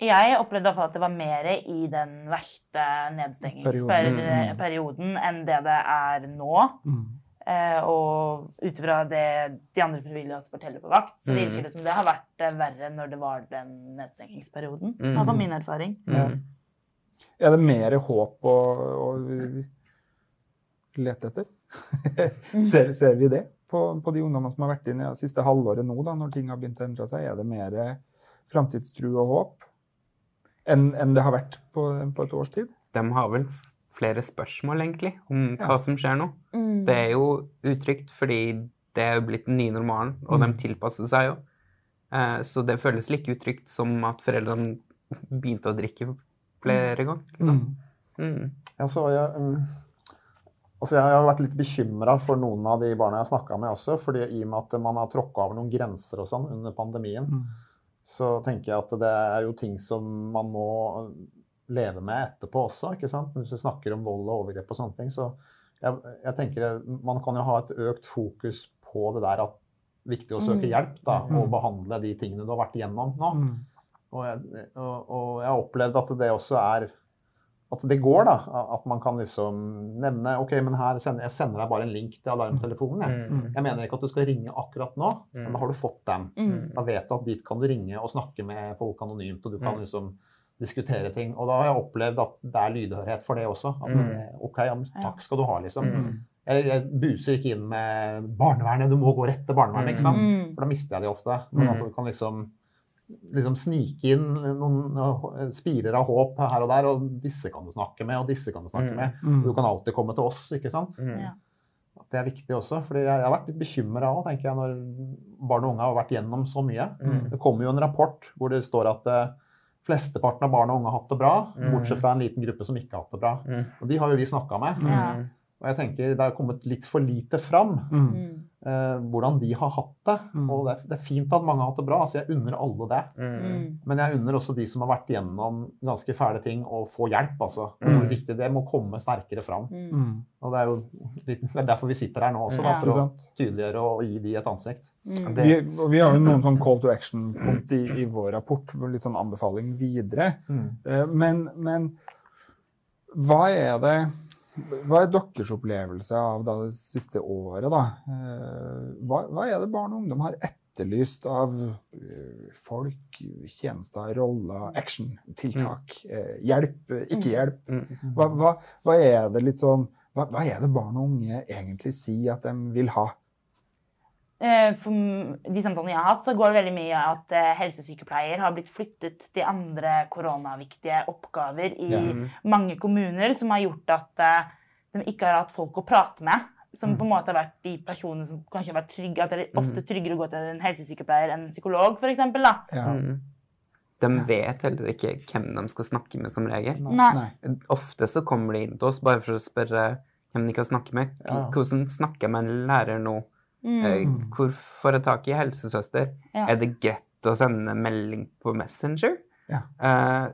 Jeg opplevde at det var mer i den verste nedstengingsperioden enn det det er nå. Eh, og ut ifra det de andre frivillige også forteller på vakt, så Mm. virker det som det har vært eh, verre når det var den nedstengingsperioden. Mm. Det var min erfaring. Mm. Er det mer håp å, å lete etter? ser, ser vi det på, på de ungdommene som har vært inne i det siste halvåret nå, da, når ting har begynt å endre seg? Er det mer framtidstro og håp enn en det har vært på, på et års tid? De har vel flere spørsmål, egentlig, om Ja. hva som skjer nå. Det er jo utrygt, fordi det er jo blitt den nye normalen, og Mm. de tilpasser seg jo. Eh, så det føles like utrygt som at foreldrene begynte å drikke flere ganger. Liksom. Mm. Ja, så jeg, mm, altså jeg har vært litt bekymra for noen av de barna jeg har snakka med også. fordi I og med at man har tråkka over noen grenser og sånn under pandemien, Mm. Så tenker jeg at det er jo ting som man må leve med etterpå også. ikke sant? Hvis du snakker om vold og overgrep og sånne ting. Så jeg, jeg tenker man kan jo ha et økt fokus på det der at viktig å søke Mm. hjelp da, Mm. og behandle de tingene du har vært igjennom nå. Mm. Og jeg, og, og jeg har opplevd at det også er At det går, da. At man kan liksom nevne OK, men her sender jeg sender deg bare en link til alarmtelefonen. Jeg. Mm. jeg mener ikke at du skal ringe akkurat nå, men Mm. da har du fått den. Mm. Da vet du at dit kan du ringe og snakke med folk anonymt, og du kan Mm. liksom diskutere ting. Og da har jeg opplevd at det er lydhørighet for det også. At Mm. OK, ja, takk skal du ha, liksom. Mm. Jeg, jeg buser ikke inn med barnevernet, du må gå rett til barnevernet, ikke sant. Mm. For da mister jeg de ofte. Men at du kan liksom, liksom snike inn noen uh, spirer av håp her og der, og disse kan du snakke med, og disse kan du snakke Mm. med. Mm. Du kan alltid komme til oss, ikke sant. Mm. Det er viktig også. for jeg, jeg har vært litt bekymra òg, tenker jeg, når barn og unge har vært gjennom så mye. Mm. Det kommer jo en rapport hvor det står at eh, flesteparten av barn og unge har hatt det bra, Mm. bortsett fra en liten gruppe som ikke har hatt det bra. Mm. Og de har jo vi snakka med. Og jeg tenker det har kommet litt for lite fram Mm. Eh, hvordan de har hatt det. Mm. Og det er, det er fint at mange har hatt det bra, altså jeg unner alle det. Mm. Mm. Men jeg unner også de som har vært gjennom ganske fæle ting, å få hjelp. altså. Mm. Hvor viktig det må komme sterkere fram. Mm. Og det er jo litt, det er derfor vi sitter her nå også, da, for ja. å tydeliggjøre og gi de et ansikt. Mm. Det- Vi, vi har jo noen sånn call to action-punkt i, i vår rapport, litt sånn anbefaling videre. Eh, Men, men hva er det hva er deres opplevelse av da det siste året? Eh, Hva, hva er det barn og ungdom har etterlyst av eh, folk, tjenester, roller, action, tiltak? Mm. Hjelp, eh, ikke hjelp? Mm. Hva, hva, hva er det litt sånn hva er det barn og unge egentlig sier at de vil ha? Eh, For de samtalene jeg har hatt, så går det veldig mye at eh, helsesykepleier har blitt flyttet til andre koronaviktige oppgaver i Ja. mange kommuner, som har gjort at eh, de ikke har hatt folk å prate med. Som på en måte har vært de personene som kanskje har vært trygge. At det er ofte tryggere å gå til en helsesykepleier enn en psykolog, f.eks. da. Ja. Mm. De vet heller ikke hvem de skal snakke med, som regel. Nei. Ofte så kommer de inn til oss bare for å spørre hvem de kan snakke med. Hvordan snakker jeg med en lærer nå? Eh, Mm. Hvor får jeg tak i helsesøster? Ja. Er det greit å sende melding på Messenger? Ja. Eh,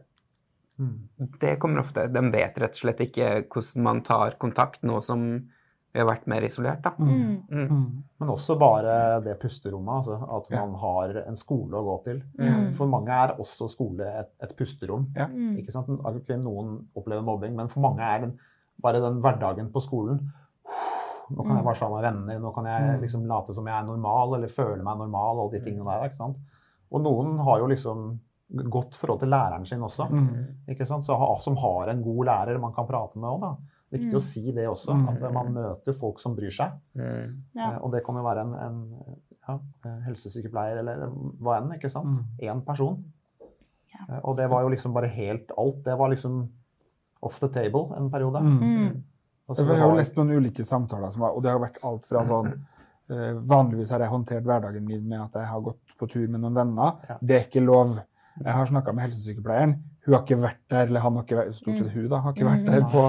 Mm. det kommer ofte. De vet rett og slett ikke hvordan man tar kontakt nå som vi har vært mer isolert. Da. Mm. Mm. Mm. Men også bare det pusterommet. Altså, at Ja. man har en skole å gå til. Mm. For mange er også skole et, et pusterom. Ja. Mm. Ikke sant? Noen opplever mobbing, men for mange er den, bare den hverdagen på skolen Nå kan jeg være sammen med venner, nå kan jeg Mm. liksom late som jeg er normal, eller føle meg normal, og de tingene der. ikke sant? Og noen har jo liksom godt forhold til læreren sin også. Mm. ikke sant? Så, som har en god lærer man kan prate med òg, da. Viktig Mm. å si det også. Mm. At man møter folk som bryr seg. Mm. Ja. Eh, Og det kan jo være en, en ja, eh, helsesykepleier eller hva enn. ikke sant? Mm. Én person. Ja. Eh, Og det var jo liksom bare helt alt. Det var liksom off the table en periode. Mm. Mm. Jeg har jo lest noen ulike samtaler, som var, og det har vært alt fra sånn eh, Vanligvis har jeg håndtert hverdagen min med at jeg har gått på tur med noen venner. Det er ikke lov Jeg har snakka med helsesykepleieren. Hun har ikke vært der, eller han har ikke vært, stort sett hun da, har ikke vært der på,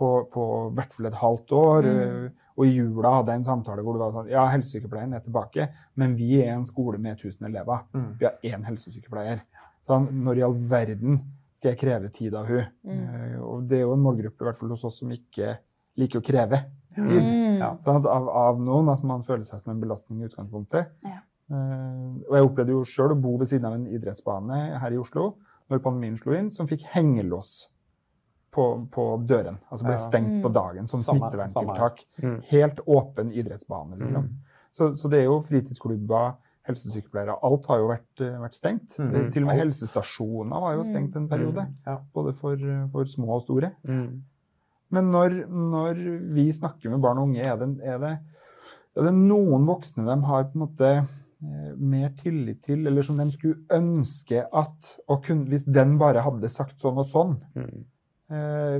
på, på hvert fall et halvt år. Mm. eh, Og i jula hadde jeg en samtale hvor det var sånn Ja, helsesykepleieren er tilbake, men vi er en skole med 1000 elever. Mm. Vi har én helsesykepleier. Sånn, når i all verden skal jeg kreve tid av hun? Mm. Eh, Og det er jo en målgruppe i hvert fall hos oss som ikke liker å kreve tid. Mm. Ja. Sant? Av, av noen altså man føler seg som en belastning i utgangspunktet. Ja. Uh, og jeg opplevde jo sjøl å bo ved siden av en idrettsbane her i Oslo når pandemien slo inn, som fikk hengelås på, på døren. Altså ble Ja. stengt på Mm. dagen som Samme- smitteverntiltak. Mm. Helt åpen idrettsbane, liksom. Så, så det er jo fritidsklubber, helsesykepleiere Alt har jo vært, eh, vært stengt. Mm. Til og med helsestasjoner var jo stengt en periode. Ja. Både for, for små og store. Mm. Men når, når vi snakker med barn og unge, er det, er det, er det noen voksne de har på en måte eh, mer tillit til, eller som de skulle ønske at og kun, Hvis den bare hadde sagt sånn og sånn Mm. eh,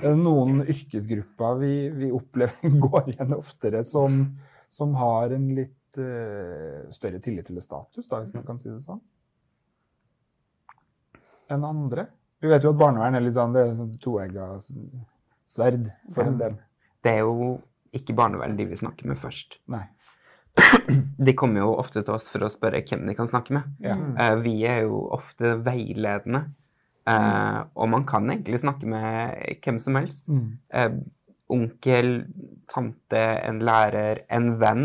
Er det noen yrkesgrupper vi, vi opplever går igjen oftere som, som har en litt uh, større tillit til status, da, hvis man kan si det sånn? Enn andre? Vi vet jo at barnevern er litt sånn, det er sånn toegga sverd for en del. Det er jo ikke barnevern de vi snakker med først. Nei. De kommer jo ofte til oss for å spørre hvem de kan snakke med. Ja. Eh, vi er jo ofte veiledende. Eh, og man kan egentlig snakke med hvem som helst. Mm. Eh, onkel, tante, en lærer, en venn.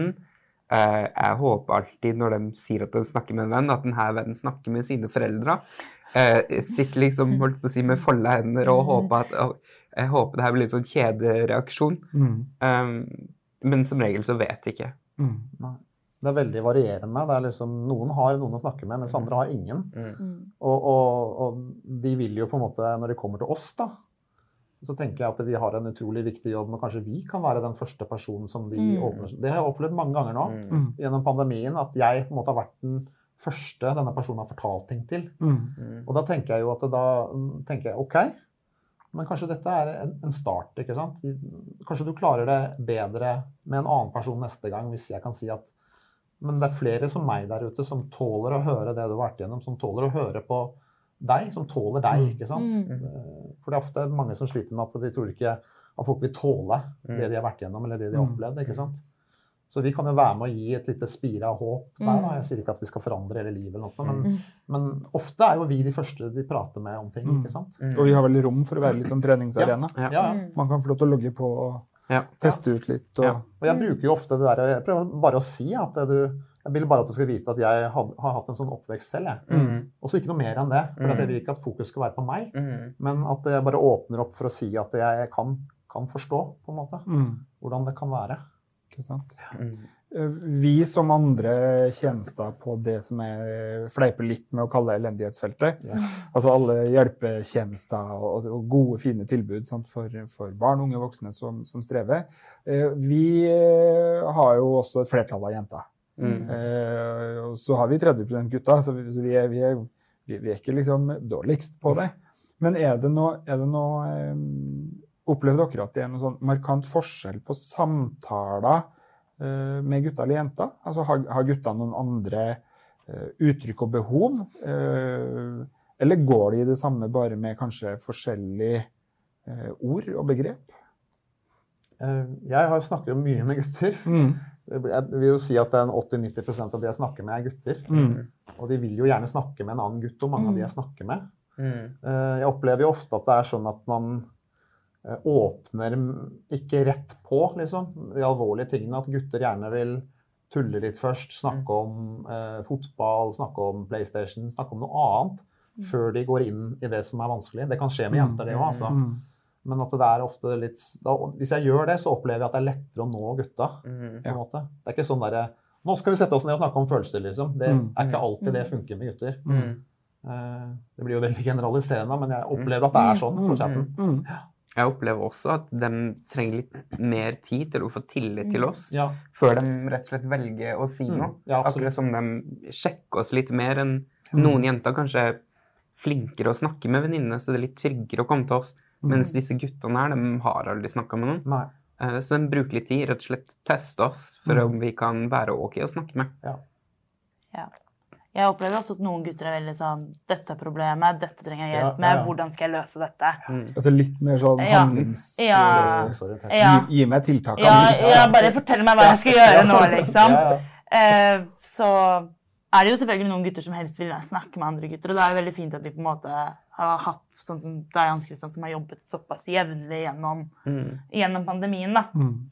Eh, jeg håper alltid når de sier at de snakker med en venn, at denne vennen snakker med sine foreldre. Uh, sitter liksom holdt på å si, med folda hender og håper at Jeg håper det her blir en sånn kjedereaksjon. Mm. Um, men som regel så vet de ikke. Mm. Det er veldig varierende. Det er liksom, noen har noen å snakke med, mens andre har ingen. Mm. Og, og, og de vil jo på en måte, når de kommer til oss, da, så tenker jeg at vi har en utrolig viktig jobb, men kanskje vi kan være den første personen som de Mm. åpner. Det har jeg opplevd mange ganger nå Mm. gjennom pandemien, at jeg på en måte har vært den første denne personen har fortalt ting til. Mm. Og da tenker jeg jo at da mm, tenker jeg OK, men kanskje dette er en, en start. ikke sant? Kanskje du klarer det bedre med en annen person neste gang hvis jeg kan si at Men det er flere som meg der ute som tåler å høre det du har vært igjennom, som tåler å høre på deg, som tåler deg, ikke sant? Mm. Eh, For det er ofte mange som sliter med at de tror ikke at folk vil tåle det de har vært igjennom, eller det de har Mm. opplevd. ikke sant? Så vi kan jo være med å gi et lite spire av håp der. da. Mm. Jeg sier ikke at vi skal forandre hele livet, eller noe, men, Mm. men ofte er jo vi de første de prater med om ting. Mm. ikke sant? Og vi har vel rom for å være litt sånn treningsarena. Ja. Ja, ja. Mm. Man kan få lov til å logge på og Ja. teste ut litt. Og, Ja. Og jeg bruker jo ofte det der, jeg prøver bare å si at du jeg vil bare at du skal vite at jeg had, har hatt en sånn oppvekst selv. jeg. Mm. Også ikke noe mer enn det. For at jeg Mm. vil ikke at fokus skal være på meg, Mm. men at jeg bare åpner opp for å si at jeg kan, kan forstå på en måte, Mm. hvordan det kan være. Ikke sant? Eh, Vi som andre tjenester på det som jeg fleiper litt med å kalle elendighetsfeltet, Ja. altså alle hjelpetjenester og, og gode, fine tilbud sant, for, for barn, unge og voksne som, som strever, eh, vi eh, har jo også et flertall av jenter. Mm. Og så har vi 30 gutter, så vi, vi, er, vi, er, vi, er ikke liksom dårligst på det. Men er det noe, er det noe Opplever dere at det er noen sånn markant forskjell på samtaler eh, med gutter eller jenter? Altså Har, har gutta noen andre eh, uttrykk og behov? Eh, eller går de i det samme, bare med kanskje forskjellige ord og begrep? Eh, Jeg har snakket mye med gutter. Mm. Jeg vil jo si at det er en 80-90 av de jeg snakker med, er gutter. Mm. Og de vil jo gjerne snakke med en annen gutt, og mange av de jeg snakker med. Mm. Eh, Jeg opplever jo ofte at det er sånn at man åpner ikke rett på, liksom. De alvorlige tingene. At gutter gjerne vil tulle litt først. Snakke om eh, fotball, snakke om PlayStation, snakke om noe annet. Før de går inn i det som er vanskelig. Det kan skje med jenter, det òg, altså. Mm. Men at det er ofte litt da, Hvis jeg gjør det, så opplever jeg at det er lettere å nå gutta. Mm. på en måte. Det er ikke sånn derre Nå skal vi sette oss ned og snakke om følelser, liksom. Det Mm. er ikke alltid det funker med gutter. Mm. Eh, Det blir jo veldig generaliserende, men jeg opplever at det er sånn for chatten. Mm. Jeg opplever også at de trenger litt mer tid til å få tillit til oss, Ja, før de rett og slett velger å si Mm. noe. ja. Akkurat som de sjekker oss litt mer enn noen jenter kanskje er flinkere å snakke med venninnene, så det er litt tryggere å komme til oss. Mens disse guttene her, de har aldri snakka med noen. Nei. Eh, Så de bruker litt tid, rett og slett teste oss for om vi kan være ok å snakke med. Ja. Jeg opplever også at noen gutter er veldig sånn Dette er problemet, dette trenger jeg Ja, hjelp ja, med, ja. hvordan skal jeg løse dette? Mm. det er litt mer sånn Ja. handlings... Ja. Ja, Gi, gi meg tiltakene. ja, ja bare fortell meg hva jeg skal gjøre nå, liksom. Ja, ja. Eh, så er det jo selvfølgelig noen gutter som helst vil snakke med andre gutter, og det er jo veldig fint at vi på en måte har hatt sånn som deg, Hans Christian, som har jobbet såpass jevnlig gjennom, Mm. gjennom pandemien, da. Mm.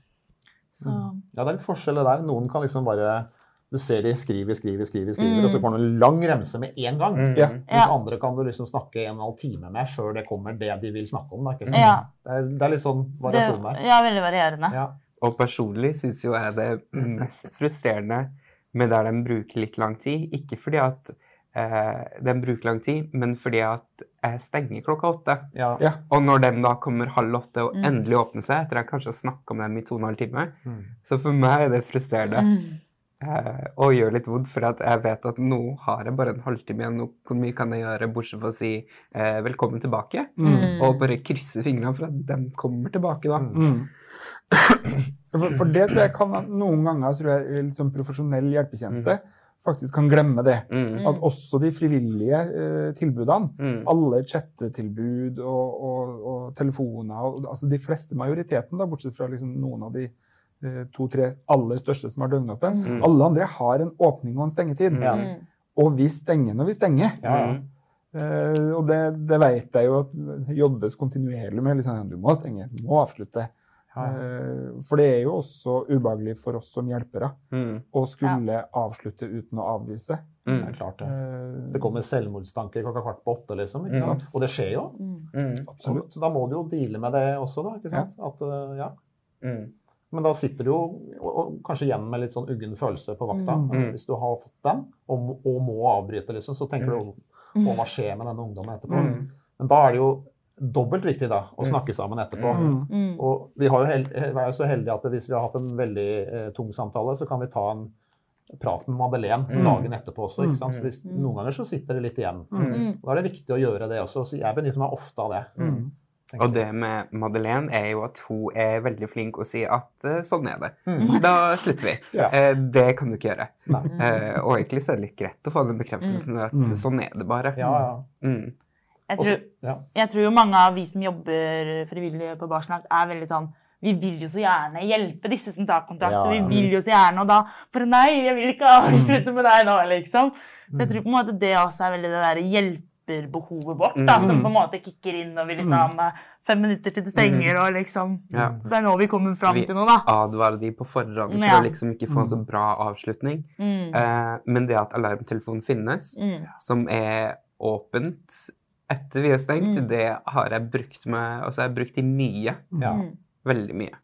Så Ja, det er litt forskjell det der. Noen kan liksom bare Du ser de skriver, skriver, skriver, skriver, Mm. og så kommer det en lang remse med en gang. Mm. Ja. Mens andre kan du liksom snakke en og en halv time med før det kommer det de vil snakke om. Da, ikke sant? Ja. Det, er, det er litt sånn variasjon der. ja, veldig varierende. Ja. Og personlig syns jo jeg det er mest frustrerende med der de bruker litt lang tid. Ikke fordi at eh, de bruker lang tid, men fordi at jeg stenger klokka åtte. Ja. Ja. Og når de da kommer halv åtte og Mm. endelig åpner seg, etter jeg kanskje har snakka med dem i to og en halv time, Mm. så for meg er det frustrerende. Mm. Eh, og gjør litt vondt, for at jeg vet at nå har jeg bare en halvtime igjen. og Hvor mye kan jeg gjøre, bortsett fra å si eh, velkommen tilbake? Mm. Og bare krysse fingrene for at de kommer tilbake, da. Mm. For, for det tror jeg kan noen ganger tror jeg, sånn profesjonell hjelpetjeneste faktisk kan glemme det. Mm. At også de frivillige eh, tilbudene, Mm. alle chattetilbud og, og, og telefoner, og, altså de fleste, majoriteten, da, bortsett fra liksom noen av de to-tre aller største som har døgnåpen, Mm. alle andre har en åpning og en stengetid. Mm. Og vi stenger når vi stenger. Ja, ja. Mm. Eh, og det, det vet jeg jo at jobbes kontinuerlig med. Liksom, du må stenge, du må avslutte. Ja. Uh, for det er jo også ubehagelig for oss som hjelpere Mm. å skulle avslutte uten å avvise. Det Mm. er klart det. Uh, det kommer selvmordstanker klokka kvart på åtte, liksom. Ikke Mm. sant? Og det skjer jo. Mm. Mm. Absolutt. Og da må du jo deale med det også, da. ikke sant? At, eh, ja. Mm. Men da sitter du jo og, og kanskje igjen med litt sånn uggen følelse på vakta. Mm. Hvis du har fått den, og, og må avbryte, liksom, så tenker du på hva skjer med denne ungdommen etterpå. Mm. Men da er det jo dobbelt viktig da, å snakke sammen etterpå. Mm. Mm. Og vi, har jo held, er jo så heldige at hvis vi har hatt en veldig eh, tung samtale, så kan vi ta en prat med Madeleine Mm. dagen etterpå også. ikke sant? Mm. Hvis, Mm. Noen ganger så sitter det litt igjen. Mm. Og Da er det viktig å gjøre det også. Så jeg benytter meg ofte av det. Mm. Og det med Madeleine er jo at hun er veldig flink å si at uh, sånn er det. Mm. Da slutter vi. Ja. uh, det kan du ikke gjøre. Eh, og egentlig så er det litt greit å få den bekreftelsen at Mm. sånn er det bare. Ja, ja. Mm. Jeg Også, tror, ja. jeg tror jo mange av vi som jobber frivillig på Barsnakk, er veldig sånn vi vil jo så gjerne hjelpe disse som tar kontakt, Ja, og vi vil jo så gjerne, og da For nei, jeg vil ikke avslutte med deg nå, liksom. Så jeg tror på en måte det også er veldig det der hjelperbehovet vårt, da, som på en måte kicker inn og vi liksom eh, Fem minutter til det stenger, og liksom Ja. Det er nå vi kommer fram Vi til noe, da. Vi advarer de på forhånd for Ja. å liksom ikke få en så bra avslutning. Mm. Eh, men det at alarmtelefonen finnes, Mm. som er åpent etter vi har stengt, Mm. det har jeg brukt med Altså, jeg har brukt de mye. ja. Mm. Veldig mye.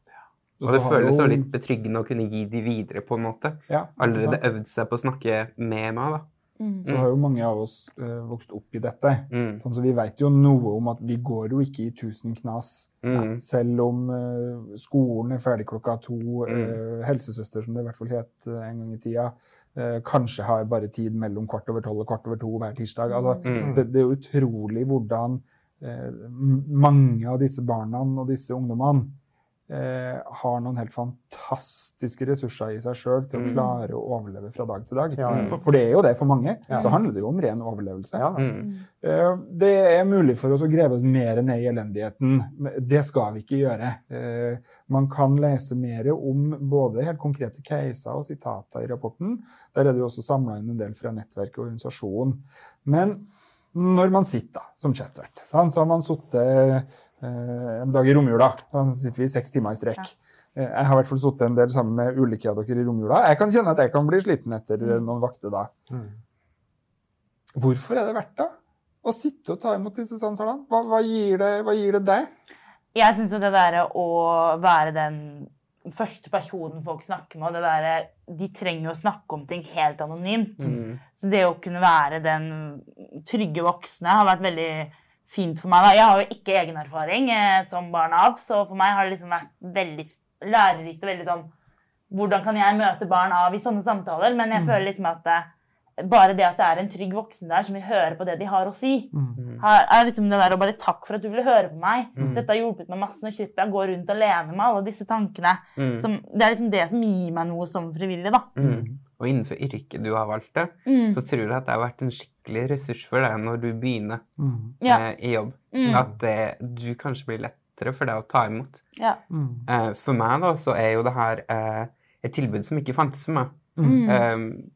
Og det føles jo- litt betryggende å kunne gi de videre, på en måte. Ja, Allerede øvd seg på å snakke med meg, da. Mm. Så har jo mange av oss uh, vokst opp i dette. Mm. Sånn, så vi vet jo noe om at vi går jo ikke i tusen knas. Mm. Selv om uh, skolen er ferdig klokka to, Mm. eh, helsesøster, som det i hvert fall het eh, en gang i tida, eh, kanskje har bare tid mellom kvart over tolv og kvart over to hver tirsdag. Altså, Mm. det, det er utrolig hvordan eh, mange av disse barna og disse ungdommene eh, har noen helt fantastiske ressurser i seg sjøl til å Mm. klare å overleve fra dag til dag. Ja, ja. For, for det er jo det for mange. Ja. Så handler det jo om ren overlevelse. Ja. Mm. Eh, Det er mulig for oss å grave oss mer ned i elendigheten. Det skal vi ikke gjøre. Eh, Man kan lese mer om både helt konkrete caser og sitater i rapporten. Der er det jo også samla inn en del fra nettverk og organisasjon. Men når man sitter da, som chatvert, så har man sittet eh, en dag i romjula. Da sitter vi seks timer i strekk. Ja. Jeg har i hvert fall sittet en del sammen med ulike av dere i romjula. Jeg kan kjenne at jeg kan bli sliten etter mm. noen vakter da. Mm. Hvorfor er det verdt det? Å sitte og ta imot disse samtalene? Hva, hva, gir, det, hva gir det deg? Jeg syns jo det derre å være den første personen folk snakker med, og det derre De trenger å snakke om ting helt anonymt. Mm. Så det å kunne være den trygge voksne har vært veldig fint for meg. Da. Jeg har jo ikke egenerfaring eh, som barn av, så for meg har det liksom vært veldig lærerikt og veldig sånn Hvordan kan jeg møte barn av i sånne samtaler? Men jeg føler liksom at eh, bare det at det er en trygg voksen der som vil høre på det de har å si, her er liksom det der å bare Takk for at du ville høre på meg. Dette har hjulpet meg masse. Nå slipper jeg å gå rundt alene med alle disse tankene. Mm. Som, det er liksom det som gir meg noe som frivillig, da. Mm. og innenfor yrket du har valgt det, Mm. så tror jeg at det har vært en skikkelig ressurs for deg når du begynner Mm. Eh, i jobb. Mm. At det, du kanskje blir lettere for deg å ta imot. Ja. Mm. Eh, for meg da, så er jo det her eh, et tilbud som ikke fantes for meg. Mm. Eh,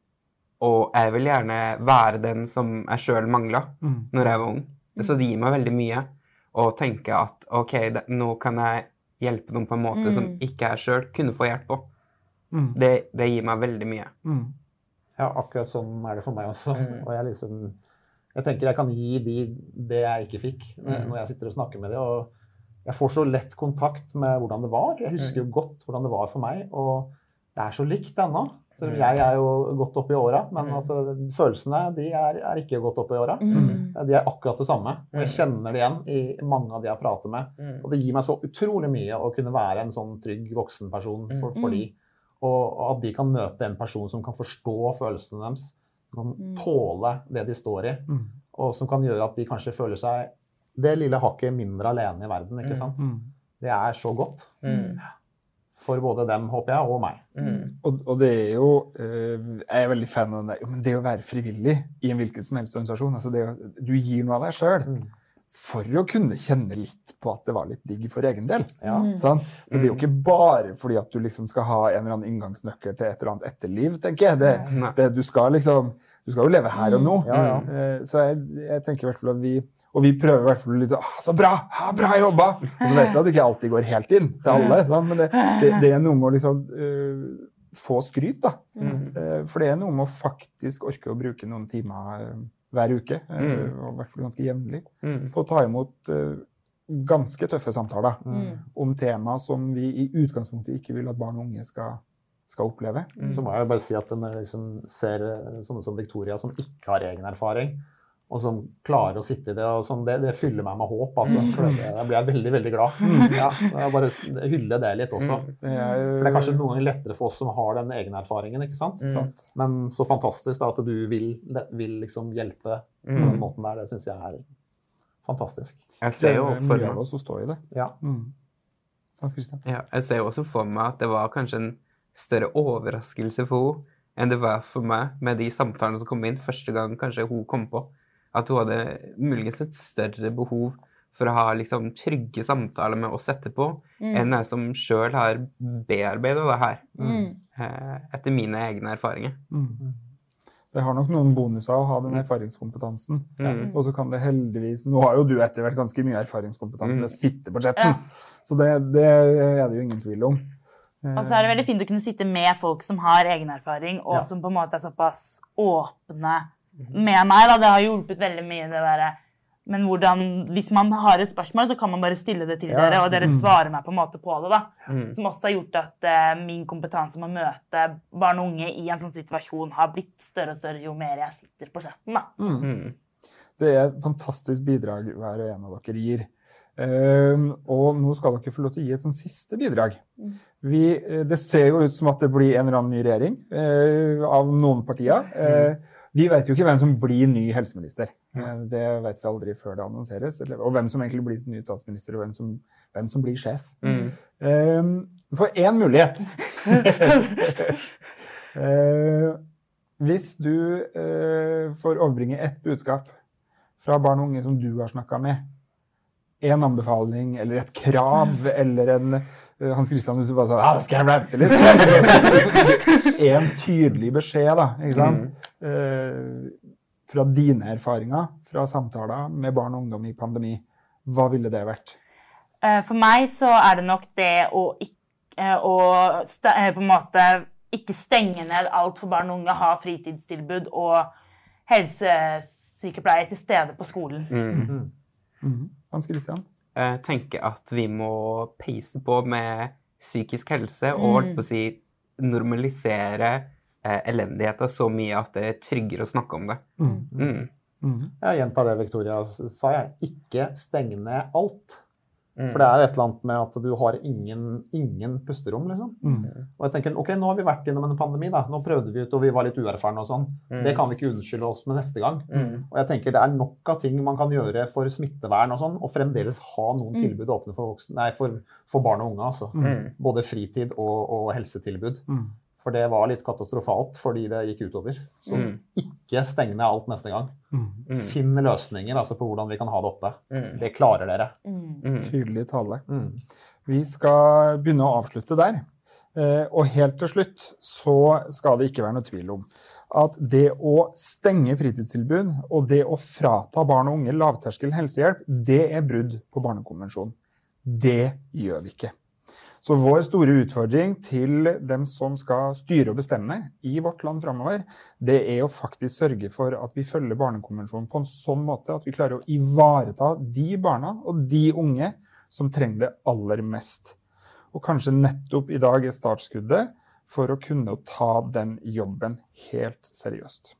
og jeg vil gjerne være den som jeg sjøl mangla Mm. når jeg var ung. Så det gir meg veldig mye å tenke at OK, det, nå kan jeg hjelpe noen på en måte som Mm. ikke jeg sjøl kunne få hjelp på. Mm. Det, det gir meg veldig mye. Mm. Ja, akkurat sånn er det for meg også. Mm. Og jeg liksom Jeg tenker jeg kan gi de det jeg ikke fikk, Mm. når jeg sitter og snakker med de. Og jeg får så lett kontakt med hvordan det var. Jeg husker Mm. jo godt hvordan det var for meg. Og det er så likt ennå. Selv om Mm. jeg er jo godt oppe i åra. Men Mm. altså, følelsene de er, er ikke godt oppe i åra. Mm. De er akkurat det samme. Og jeg Mm. kjenner det igjen i mange av de jeg prater med. Og det gir meg så utrolig mye å kunne være en sånn trygg voksenperson for, for Mm. de. Og, at de kan møte en person som kan forstå følelsene deres, som kan Mm. tåle det de står i, Mm. og som kan gjøre at de kanskje føler seg det lille hakket mindre alene i verden. ikke Mm. sant? Mm. Det er så godt. Mm. For både dem, håper jeg, og meg. Mm. Og, og det er jo eh, Jeg er veldig fan av den der jo, men det å være frivillig i en hvilken som helst organisasjon altså det, Du gir noe av deg sjøl Mm. For å kunne kjenne litt på at det var litt digg for egen del. Ja. Sånn? Sant? Men det er jo ikke bare fordi at du liksom skal ha en eller annen inngangsnøkkel til et eller annet etterliv, tenker jeg. Det, det, du, skal liksom, du skal jo leve her og nå. Ja, ja. Eh, Så jeg, jeg tenker i hvert fall at vi Og vi prøver i hvert fall litt sånn ah, Så bra! Ja, bra jobba! Og så vet vi at det ikke alltid går helt inn til alle. Sånn? Men det, det, det er noe med å liksom uh, få skryt, da. Mm. Eh, For det er noe med å faktisk orke å bruke noen timer hver uke, eh, Mm. og i hvert fall ganske jevnlig, Mm. på å ta imot eh, ganske tøffe samtaler Mm. om tema som vi i utgangspunktet ikke vil at barn og unge skal, skal oppleve. Mm. Så må jeg bare si at en liksom ser eh, sånne som Victoria, som ikke har egen erfaring, og som klarer å sitte i det, og sånn, det, det fyller meg med håp. Altså, for det, da blir jeg veldig, veldig glad. Ja, jeg bare hyller det litt også. Mm. Det er, For det er kanskje noen ganger lettere for oss som har den egenerfaringen. ikke sant? Mm. Men så fantastisk da, at du vil, vil liksom hjelpe på Mm. den måten der. Det syns jeg er fantastisk. Jeg ser er jo for meg oss står i det. Ja. Mm. Ja, jeg ser jo også for meg at det var kanskje en større overraskelse for henne enn det var for meg med de samtalene som kom inn første gang kanskje hun kom på. At hun hadde muligens et større behov for å ha liksom trygge samtaler med oss etterpå, enn jeg som sjøl har bearbeida det her, Mm. eh, etter mine egne erfaringer. Mm. Det har nok noen bonuser å ha den erfaringskompetansen. Mm. Og så kan det heldigvis Nå har jo du etter hvert ganske mye erfaringskompetanse Mm. med å sitte på chatten, Ja. så det, det er det jo ingen tvil om. Og så er det veldig fint å kunne sitte med folk som har egen erfaring, og Ja. som på en måte er såpass åpne med meg. Da. Det har hjulpet veldig mye, det der. Men hvordan, hvis man har et spørsmål, så kan man bare stille det til Ja. dere, og dere Mm. svarer meg på en måte på det. da. Mm. Som også har gjort at uh, min kompetanse med å møte barn og unge i en sånn situasjon har blitt større og større jo mer jeg sitter på chatten. da. mm. Mm. Det er et fantastisk bidrag hver og en av dere gir. Uh, og nå skal dere få lov til å gi et sånn siste bidrag. Vi, uh, det ser jo ut som at det blir en eller annen ny regjering eh, av noen partier. Vi vet jo ikke hvem som blir ny helseminister. Eh, det vet vi aldri før det annonseres. Og hvem som egentlig blir ny statsminister, og hvem som, hvem som blir sjef. Mm. Um, for én mulighet. uh, hvis du uh, får overbringe ett budskap fra barn og unge som du har snakka med, en anbefaling eller et krav eller en Hans Christian, hvis du bare sa ja, skal jeg rante litt? en tydelig beskjed, da. Ikke sant? Eh, fra dine erfaringer, fra samtaler med barn og ungdom i pandemi. Hva ville det vært? Eh, For meg så er det nok det å ikke å eh, på en måte ikke stenge ned alt for barn og unge, ha fritidstilbud og helsesykepleier til stede på skolen. Mm. Mm. Hans Christian? Jeg tenker at vi må peise på med psykisk helse og Mm. holdt på å si normalisere eh, elendigheten så mye at det er tryggere å snakke om det. Mm. Mm. Jeg gjentar det Victoria sa. Jeg. Ikke steng ned alt. Mm. For det er et eller annet med at du har ingen, ingen pusterom, liksom. Mm. Og jeg tenker, ok, nå har vi vært gjennom en pandemi, da. Nå prøvde vi ut, og vi var litt uerfarne og sånn. Mm. Det kan vi ikke unnskylde oss med neste gang. Mm. Og jeg tenker det er nok av ting man kan gjøre for smittevern og sånn, og fremdeles ha noen Mm. tilbud åpne for, voksne, nei, for, for barn og unge. altså. Mm. Både fritid og, og helsetilbud. For det var litt katastrofalt fordi det gikk utover. Så Mm. ikke steng ned alt neste gang. Mm. Finn løsninger altså, på hvordan vi kan ha det oppe. Mm. Det klarer dere. Mm. Mm. Tydelig tale. Mm. Vi skal begynne å avslutte der. Eh, Og helt til slutt så skal det ikke være noe tvil om at det å stenge fritidstilbud og det å frata barn og unge lavterskel helsehjelp, det er brudd på Barnekonvensjonen. Det gjør vi ikke. Så vår store utfordring til dem som skal styre og bestemme i vårt land framover, det er å faktisk sørge for at vi følger Barnekonvensjonen på en sånn måte at vi klarer å ivareta de barna og de unge som trenger det aller mest. Og kanskje nettopp i dag er startskuddet for å kunne ta den jobben helt seriøst.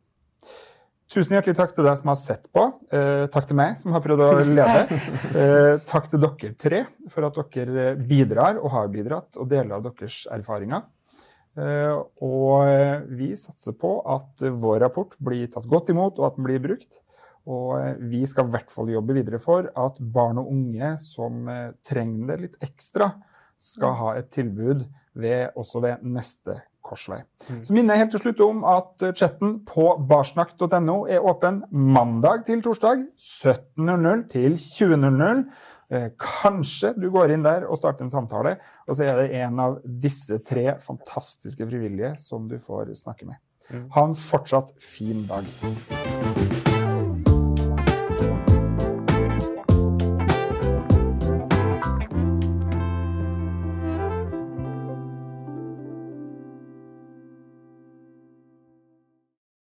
Tusen hjertelig takk til deg som har sett på. Eh, takk til meg som har prøvd å lede. Eh, takk til dere tre for at dere bidrar og har bidratt og deler av deres erfaringer. Eh, og eh, vi satser på at vår rapport blir tatt godt imot og at den blir brukt. Og eh, vi skal i hvert fall jobbe videre for at barn og unge som eh, trenger det litt ekstra, skal ha et tilbud ved, også ved neste korsvei. Så minner jeg helt til slutt om at eh, chatten på barsnakk.no er åpen mandag til torsdag 17.00 til 20.00. Eh, Kanskje du går inn der og starter en samtale, og så er det en av disse tre fantastiske frivillige som du får snakke med. Ha en fortsatt fin dag.